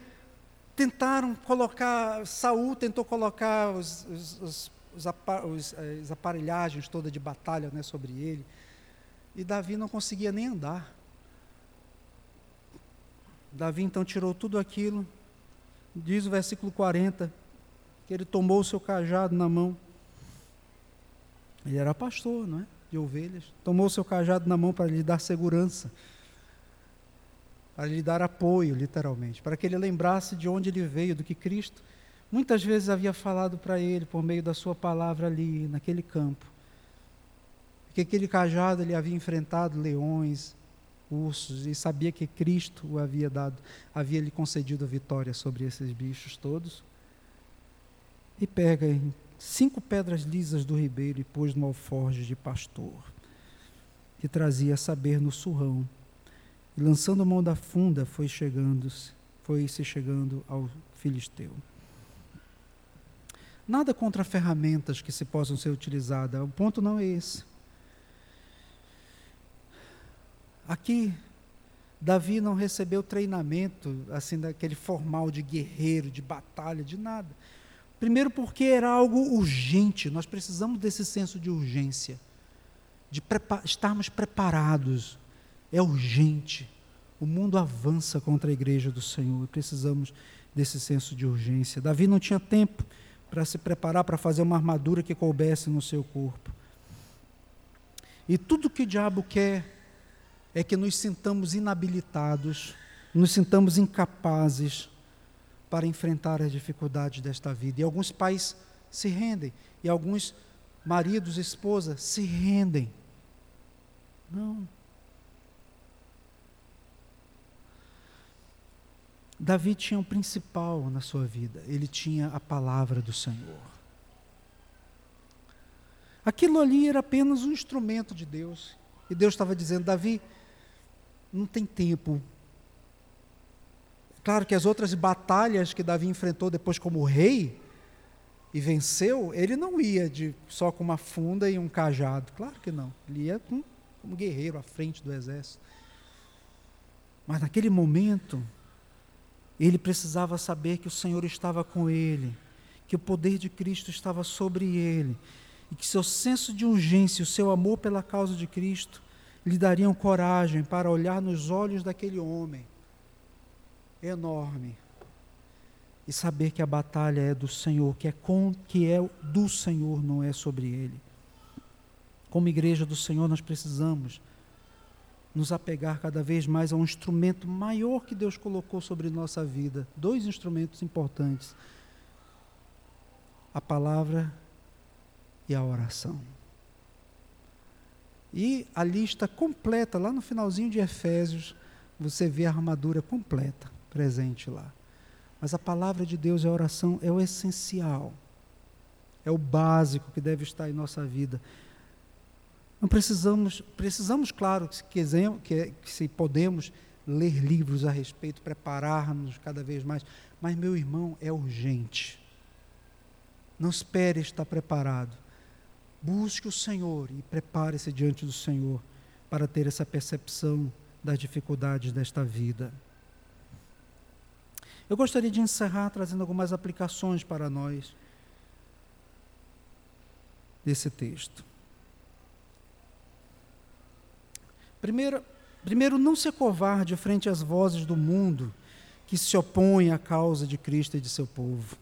tentaram colocar, Saul tentou colocar os, os, os, as aparelhagens toda de batalha né, sobre ele, e Davi não conseguia nem andar. Davi então tirou tudo aquilo, diz o versículo 40, que ele tomou o seu cajado na mão. Ele era pastor, não é? de ovelhas, tomou seu cajado na mão para lhe dar segurança, para lhe dar apoio, literalmente, para que ele lembrasse de onde ele veio, do que Cristo muitas vezes havia falado para ele por meio da sua palavra ali, naquele campo. Que aquele cajado ele havia enfrentado leões, ursos, e sabia que Cristo o havia dado, havia lhe concedido a vitória sobre esses bichos todos. E pega cinco pedras lisas do ribeiro e pôs no alforje de pastor, que trazia saber no surrão. E lançando mão da funda, foi chegando, foi se chegando ao filisteu. Nada contra ferramentas que se possam ser utilizadas, o ponto não é esse. Aqui, Davi não recebeu treinamento, assim, daquele formal de guerreiro, de batalha, de nada. Primeiro, porque era algo urgente, nós precisamos desse senso de urgência, de prepa estarmos preparados. É urgente. O mundo avança contra a igreja do Senhor, precisamos desse senso de urgência. Davi não tinha tempo para se preparar para fazer uma armadura que coubesse no seu corpo. E tudo que o diabo quer é que nos sintamos inabilitados, nos sintamos incapazes para enfrentar as dificuldades desta vida. E alguns pais se rendem, e alguns maridos, esposas se rendem. Não. Davi tinha um principal na sua vida, ele tinha a palavra do Senhor. Aquilo ali era apenas um instrumento de Deus. E Deus estava dizendo: Davi, não tem tempo Claro que as outras batalhas que Davi enfrentou depois como rei e venceu, ele não ia de, só com uma funda e um cajado. Claro que não. Ele ia com, como guerreiro à frente do exército. Mas naquele momento, ele precisava saber que o Senhor estava com ele, que o poder de Cristo estava sobre ele, e que seu senso de urgência, o seu amor pela causa de Cristo, lhe dariam coragem para olhar nos olhos daquele homem enorme e saber que a batalha é do Senhor, que é com que é do Senhor, não é sobre ele. Como igreja do Senhor, nós precisamos nos apegar cada vez mais a um instrumento maior que Deus colocou sobre nossa vida. Dois instrumentos importantes: a palavra e a oração. E a lista completa, lá no finalzinho de Efésios, você vê a armadura completa presente lá. Mas a palavra de Deus e a oração é o essencial, é o básico que deve estar em nossa vida. Não precisamos, precisamos, claro, que, que, que se podemos ler livros a respeito, preparar-nos cada vez mais, mas meu irmão, é urgente. Não espere estar preparado. Busque o Senhor e prepare-se diante do Senhor para ter essa percepção das dificuldades desta vida. Eu gostaria de encerrar trazendo algumas aplicações para nós desse texto. Primeiro, primeiro, não se covarde frente às vozes do mundo que se opõem à causa de Cristo e de seu povo.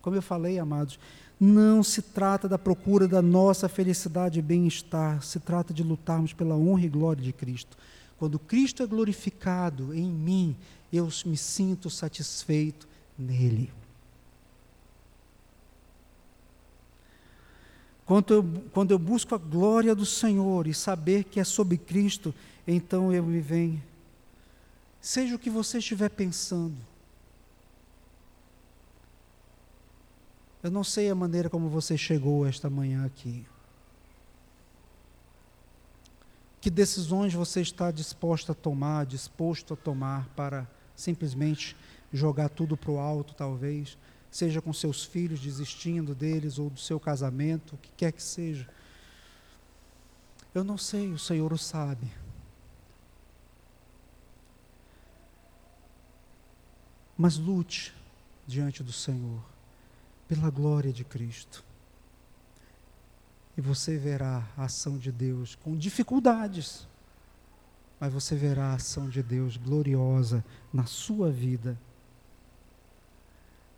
Como eu falei, amados, não se trata da procura da nossa felicidade e bem-estar, se trata de lutarmos pela honra e glória de Cristo. Quando Cristo é glorificado em mim, eu me sinto satisfeito nele. Quando eu, quando eu busco a glória do Senhor e saber que é sobre Cristo, então eu me venho. Seja o que você estiver pensando. Eu não sei a maneira como você chegou esta manhã aqui. Que decisões você está disposto a tomar, disposto a tomar para simplesmente jogar tudo para o alto, talvez? seja com seus filhos desistindo deles ou do seu casamento, o que quer que seja. Eu não sei, o Senhor o sabe. Mas lute diante do Senhor, pela glória de Cristo. E você verá a ação de Deus com dificuldades, mas você verá a ação de Deus gloriosa na sua vida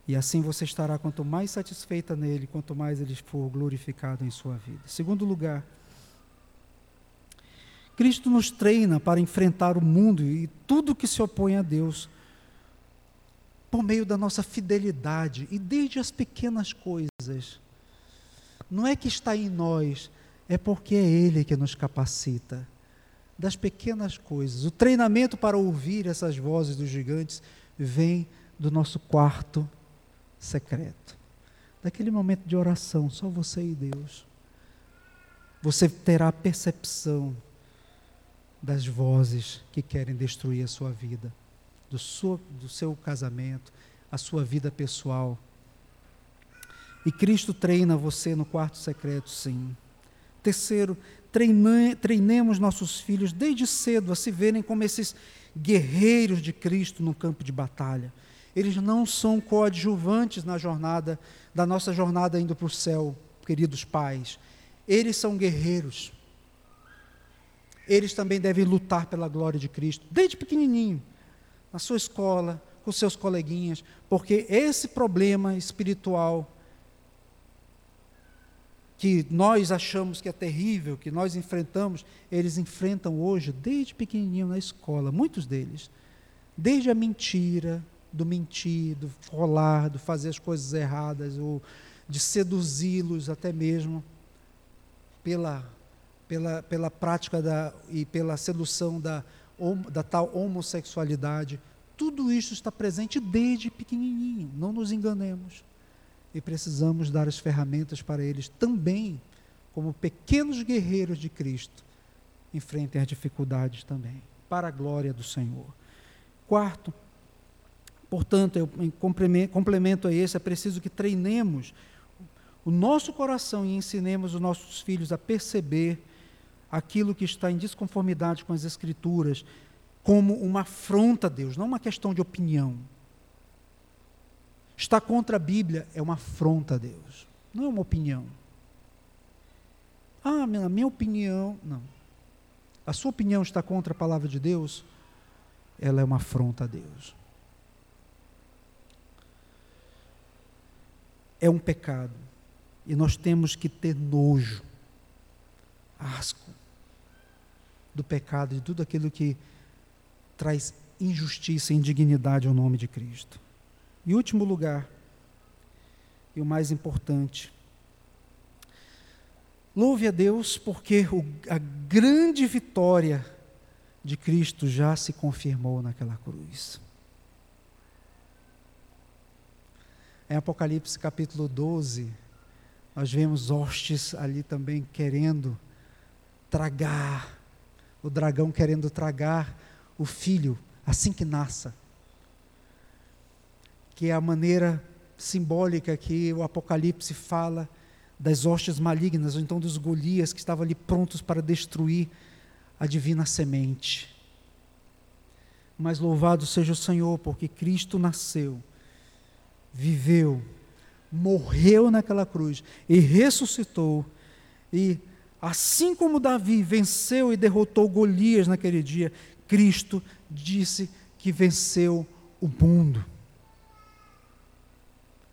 e assim você estará quanto mais satisfeita nele, quanto mais ele for glorificado em sua vida. Segundo lugar, Cristo nos treina para enfrentar o mundo e tudo que se opõe a Deus por meio da nossa fidelidade e desde as pequenas coisas. Não é que está em nós, é porque é Ele que nos capacita. Das pequenas coisas. O treinamento para ouvir essas vozes dos gigantes vem do nosso quarto secreto. Daquele momento de oração, só você e Deus. Você terá a percepção das vozes que querem destruir a sua vida, do seu, do seu casamento, a sua vida pessoal. E Cristo treina você no quarto secreto, sim. Terceiro, treine, treinemos nossos filhos desde cedo a se verem como esses guerreiros de Cristo no campo de batalha eles não são coadjuvantes na jornada, da nossa jornada indo para o céu, queridos pais. Eles são guerreiros. Eles também devem lutar pela glória de Cristo, desde pequenininho, na sua escola, com seus coleguinhas, porque esse problema espiritual que nós achamos que é terrível, que nós enfrentamos, eles enfrentam hoje desde pequenininho na escola, muitos deles. Desde a mentira, do mentir, do rolar, do fazer as coisas erradas, ou de seduzi-los até mesmo pela, pela, pela prática da, e pela sedução da, da tal homossexualidade. Tudo isso está presente desde pequenininho, não nos enganemos. E precisamos dar as ferramentas para eles também, como pequenos guerreiros de Cristo, enfrentem as dificuldades também, para a glória do Senhor. Quarto, Portanto, eu, em complemento a esse, é preciso que treinemos o nosso coração e ensinemos os nossos filhos a perceber aquilo que está em desconformidade com as Escrituras como uma afronta a Deus, não uma questão de opinião. Está contra a Bíblia é uma afronta a Deus, não é uma opinião. Ah, a minha opinião, não. A sua opinião está contra a palavra de Deus, ela é uma afronta a Deus. é um pecado. E nós temos que ter nojo, asco, do pecado, de tudo aquilo que traz injustiça e indignidade ao nome de Cristo. E último lugar, e o mais importante, louve a Deus porque o, a grande vitória de Cristo já se confirmou naquela cruz. Em Apocalipse capítulo 12, nós vemos hostes ali também querendo tragar, o dragão querendo tragar o filho assim que nasça. Que é a maneira simbólica que o Apocalipse fala das hostes malignas, ou então dos Golias que estavam ali prontos para destruir a divina semente. Mas louvado seja o Senhor, porque Cristo nasceu viveu, morreu naquela cruz e ressuscitou. E assim como Davi venceu e derrotou Golias naquele dia, Cristo disse que venceu o mundo.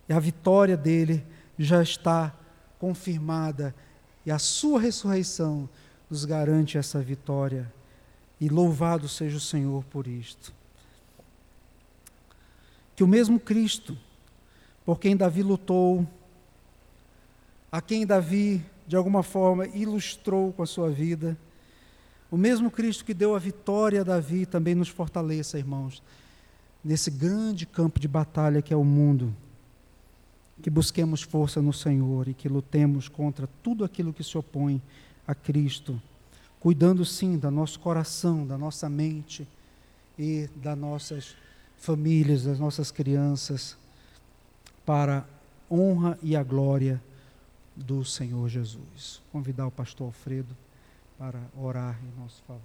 E a vitória dele já está confirmada, e a sua ressurreição nos garante essa vitória. E louvado seja o Senhor por isto. Que o mesmo Cristo por quem Davi lutou, a quem Davi, de alguma forma, ilustrou com a sua vida. O mesmo Cristo que deu a vitória a Davi também nos fortaleça, irmãos, nesse grande campo de batalha que é o mundo. Que busquemos força no Senhor e que lutemos contra tudo aquilo que se opõe a Cristo, cuidando sim do nosso coração, da nossa mente e das nossas famílias, das nossas crianças para honra e a glória do Senhor Jesus. Convidar o pastor Alfredo para orar em nosso favor.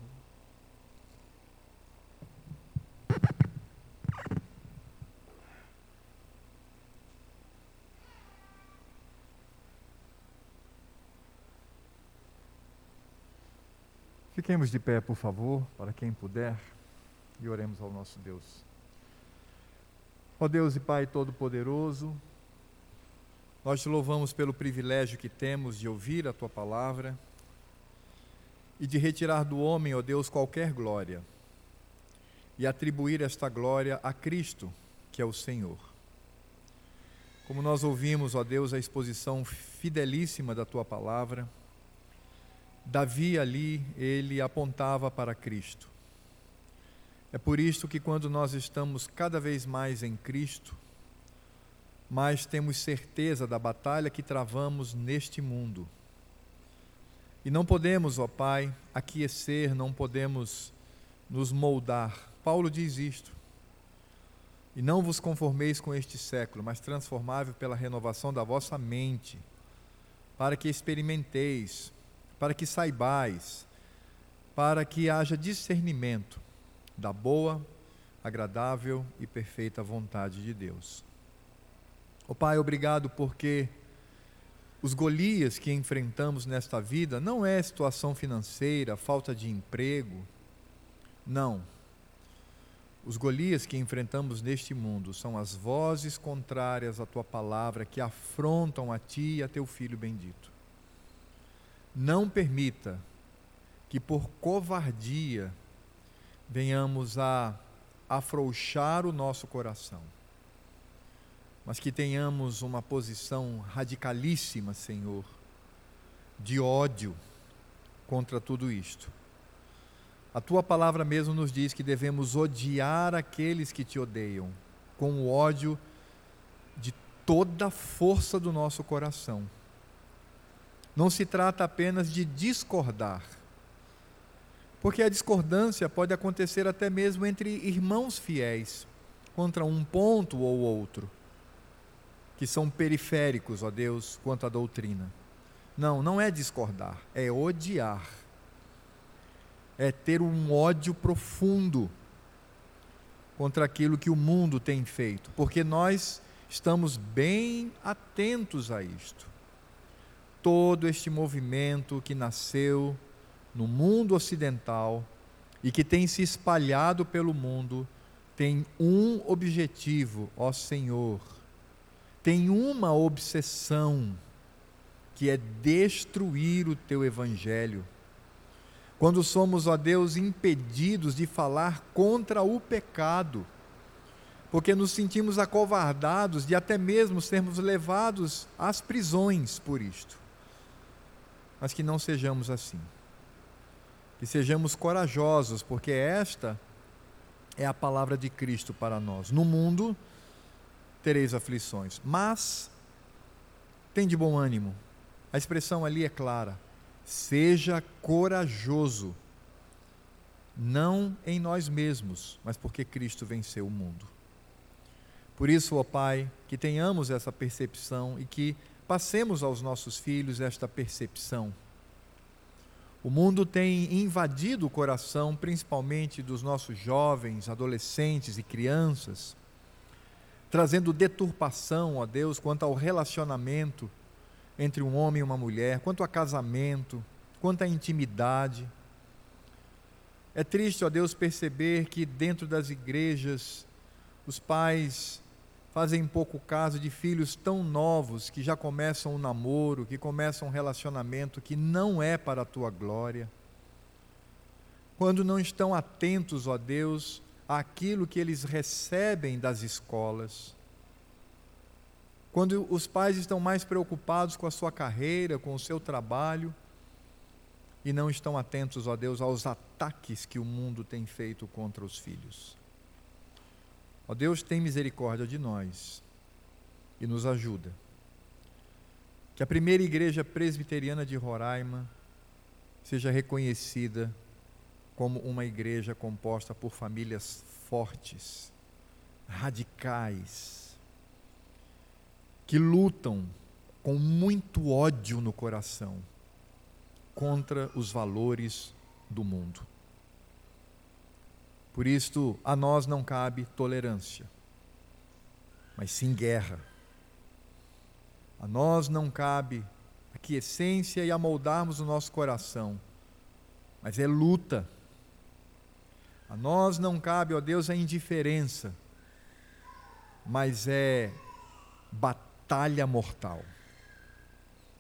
Fiquemos de pé, por favor, para quem puder, e oremos ao nosso Deus. Ó Deus e Pai Todo-Poderoso, nós te louvamos pelo privilégio que temos de ouvir a tua palavra e de retirar do homem, ó Deus, qualquer glória e atribuir esta glória a Cristo, que é o Senhor. Como nós ouvimos, ó Deus, a exposição fidelíssima da tua palavra, Davi ali, ele apontava para Cristo. É por isto que, quando nós estamos cada vez mais em Cristo, mais temos certeza da batalha que travamos neste mundo. E não podemos, ó Pai, aquecer, não podemos nos moldar. Paulo diz isto. E não vos conformeis com este século, mas transformável pela renovação da vossa mente, para que experimenteis, para que saibais, para que haja discernimento da boa, agradável e perfeita vontade de Deus. Oh, Pai, obrigado porque os Golias que enfrentamos nesta vida não é situação financeira, falta de emprego. Não. Os Golias que enfrentamos neste mundo são as vozes contrárias à tua palavra que afrontam a ti e a teu filho bendito. Não permita que por covardia venhamos a afrouxar o nosso coração, mas que tenhamos uma posição radicalíssima, Senhor, de ódio contra tudo isto. A tua palavra mesmo nos diz que devemos odiar aqueles que te odeiam, com o ódio de toda a força do nosso coração. Não se trata apenas de discordar, porque a discordância pode acontecer até mesmo entre irmãos fiéis, contra um ponto ou outro, que são periféricos, ó Deus, quanto à doutrina. Não, não é discordar, é odiar. É ter um ódio profundo contra aquilo que o mundo tem feito, porque nós estamos bem atentos a isto. Todo este movimento que nasceu no mundo ocidental e que tem se espalhado pelo mundo, tem um objetivo, ó Senhor, tem uma obsessão, que é destruir o teu evangelho. quando somos, ó Deus, impedidos de falar contra o pecado, porque nos sentimos acovardados de até mesmo sermos levados às prisões por isto. Mas que não sejamos assim. Que sejamos corajosos, porque esta é a palavra de Cristo para nós. No mundo tereis aflições, mas tem de bom ânimo. A expressão ali é clara. Seja corajoso, não em nós mesmos, mas porque Cristo venceu o mundo. Por isso, ó Pai, que tenhamos essa percepção e que passemos aos nossos filhos esta percepção o mundo tem invadido o coração, principalmente dos nossos jovens, adolescentes e crianças, trazendo deturpação a Deus quanto ao relacionamento entre um homem e uma mulher, quanto a casamento, quanto à intimidade. É triste, ó Deus, perceber que dentro das igrejas os pais fazem pouco caso de filhos tão novos que já começam um namoro, que começam um relacionamento que não é para a tua glória. Quando não estão atentos, ó Deus, àquilo que eles recebem das escolas. Quando os pais estão mais preocupados com a sua carreira, com o seu trabalho, e não estão atentos, ó Deus, aos ataques que o mundo tem feito contra os filhos. Ó Deus, tem misericórdia de nós e nos ajuda. Que a primeira igreja presbiteriana de Roraima seja reconhecida como uma igreja composta por famílias fortes, radicais, que lutam com muito ódio no coração contra os valores do mundo. Por isto, a nós não cabe tolerância, mas sim guerra. A nós não cabe aquiescência e amoldarmos o nosso coração, mas é luta. A nós não cabe, ó Deus, a indiferença, mas é batalha mortal.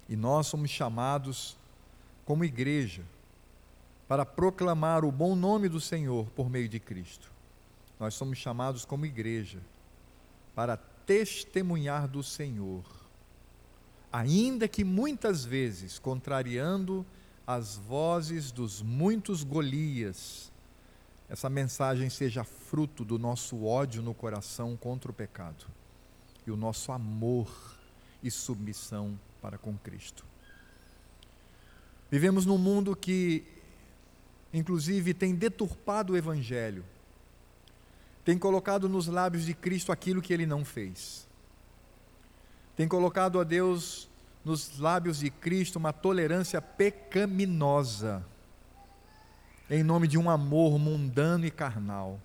E nós somos chamados, como igreja, para proclamar o bom nome do Senhor por meio de Cristo. Nós somos chamados como igreja para testemunhar do Senhor, ainda que muitas vezes contrariando as vozes dos muitos Golias, essa mensagem seja fruto do nosso ódio no coração contra o pecado e o nosso amor e submissão para com Cristo. Vivemos num mundo que inclusive, tem deturpado o Evangelho, tem colocado nos lábios de Cristo aquilo que ele não fez, tem colocado a Deus nos lábios de Cristo uma tolerância pecaminosa, em nome de um amor mundano e carnal,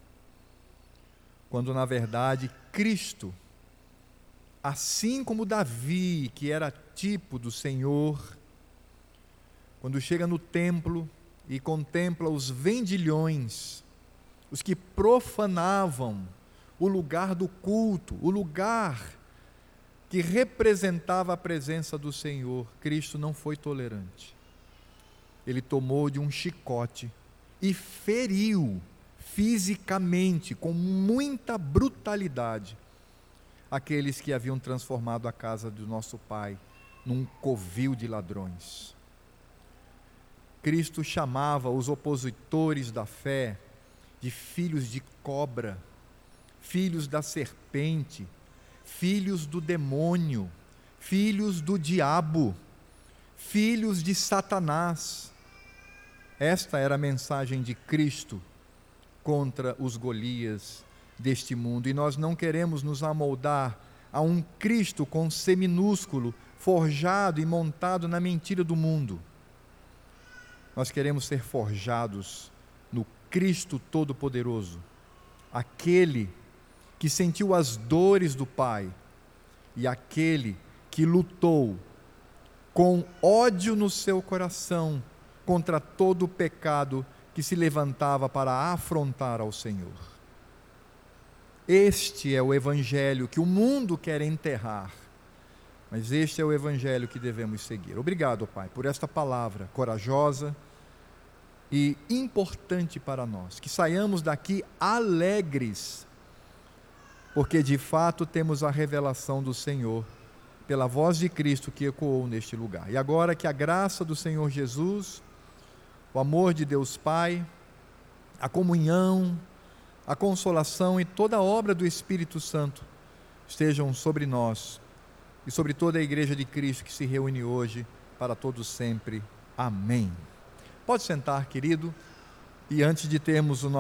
quando na verdade Cristo, assim como Davi, que era tipo do Senhor, quando chega no templo, e contempla os vendilhões, os que profanavam o lugar do culto, o lugar que representava a presença do Senhor. Cristo não foi tolerante. Ele tomou de um chicote e feriu fisicamente, com muita brutalidade, aqueles que haviam transformado a casa do nosso Pai num covil de ladrões. Cristo chamava os opositores da fé de filhos de cobra, filhos da serpente, filhos do demônio, filhos do diabo, filhos de Satanás. Esta era a mensagem de Cristo contra os Golias deste mundo, e nós não queremos nos amoldar a um Cristo com C minúsculo, forjado e montado na mentira do mundo. Nós queremos ser forjados no Cristo Todo-Poderoso, aquele que sentiu as dores do Pai e aquele que lutou com ódio no seu coração contra todo o pecado que se levantava para afrontar ao Senhor. Este é o evangelho que o mundo quer enterrar, mas este é o evangelho que devemos seguir. Obrigado, Pai, por esta palavra corajosa e importante para nós, que saiamos daqui alegres, porque de fato temos a revelação do Senhor pela voz de Cristo que ecoou neste lugar. E agora que a graça do Senhor Jesus, o amor de Deus Pai, a comunhão, a consolação e toda a obra do Espírito Santo estejam sobre nós e sobre toda a igreja de Cristo que se reúne hoje para todos sempre. Amém. Pode sentar, querido. E antes de termos o nosso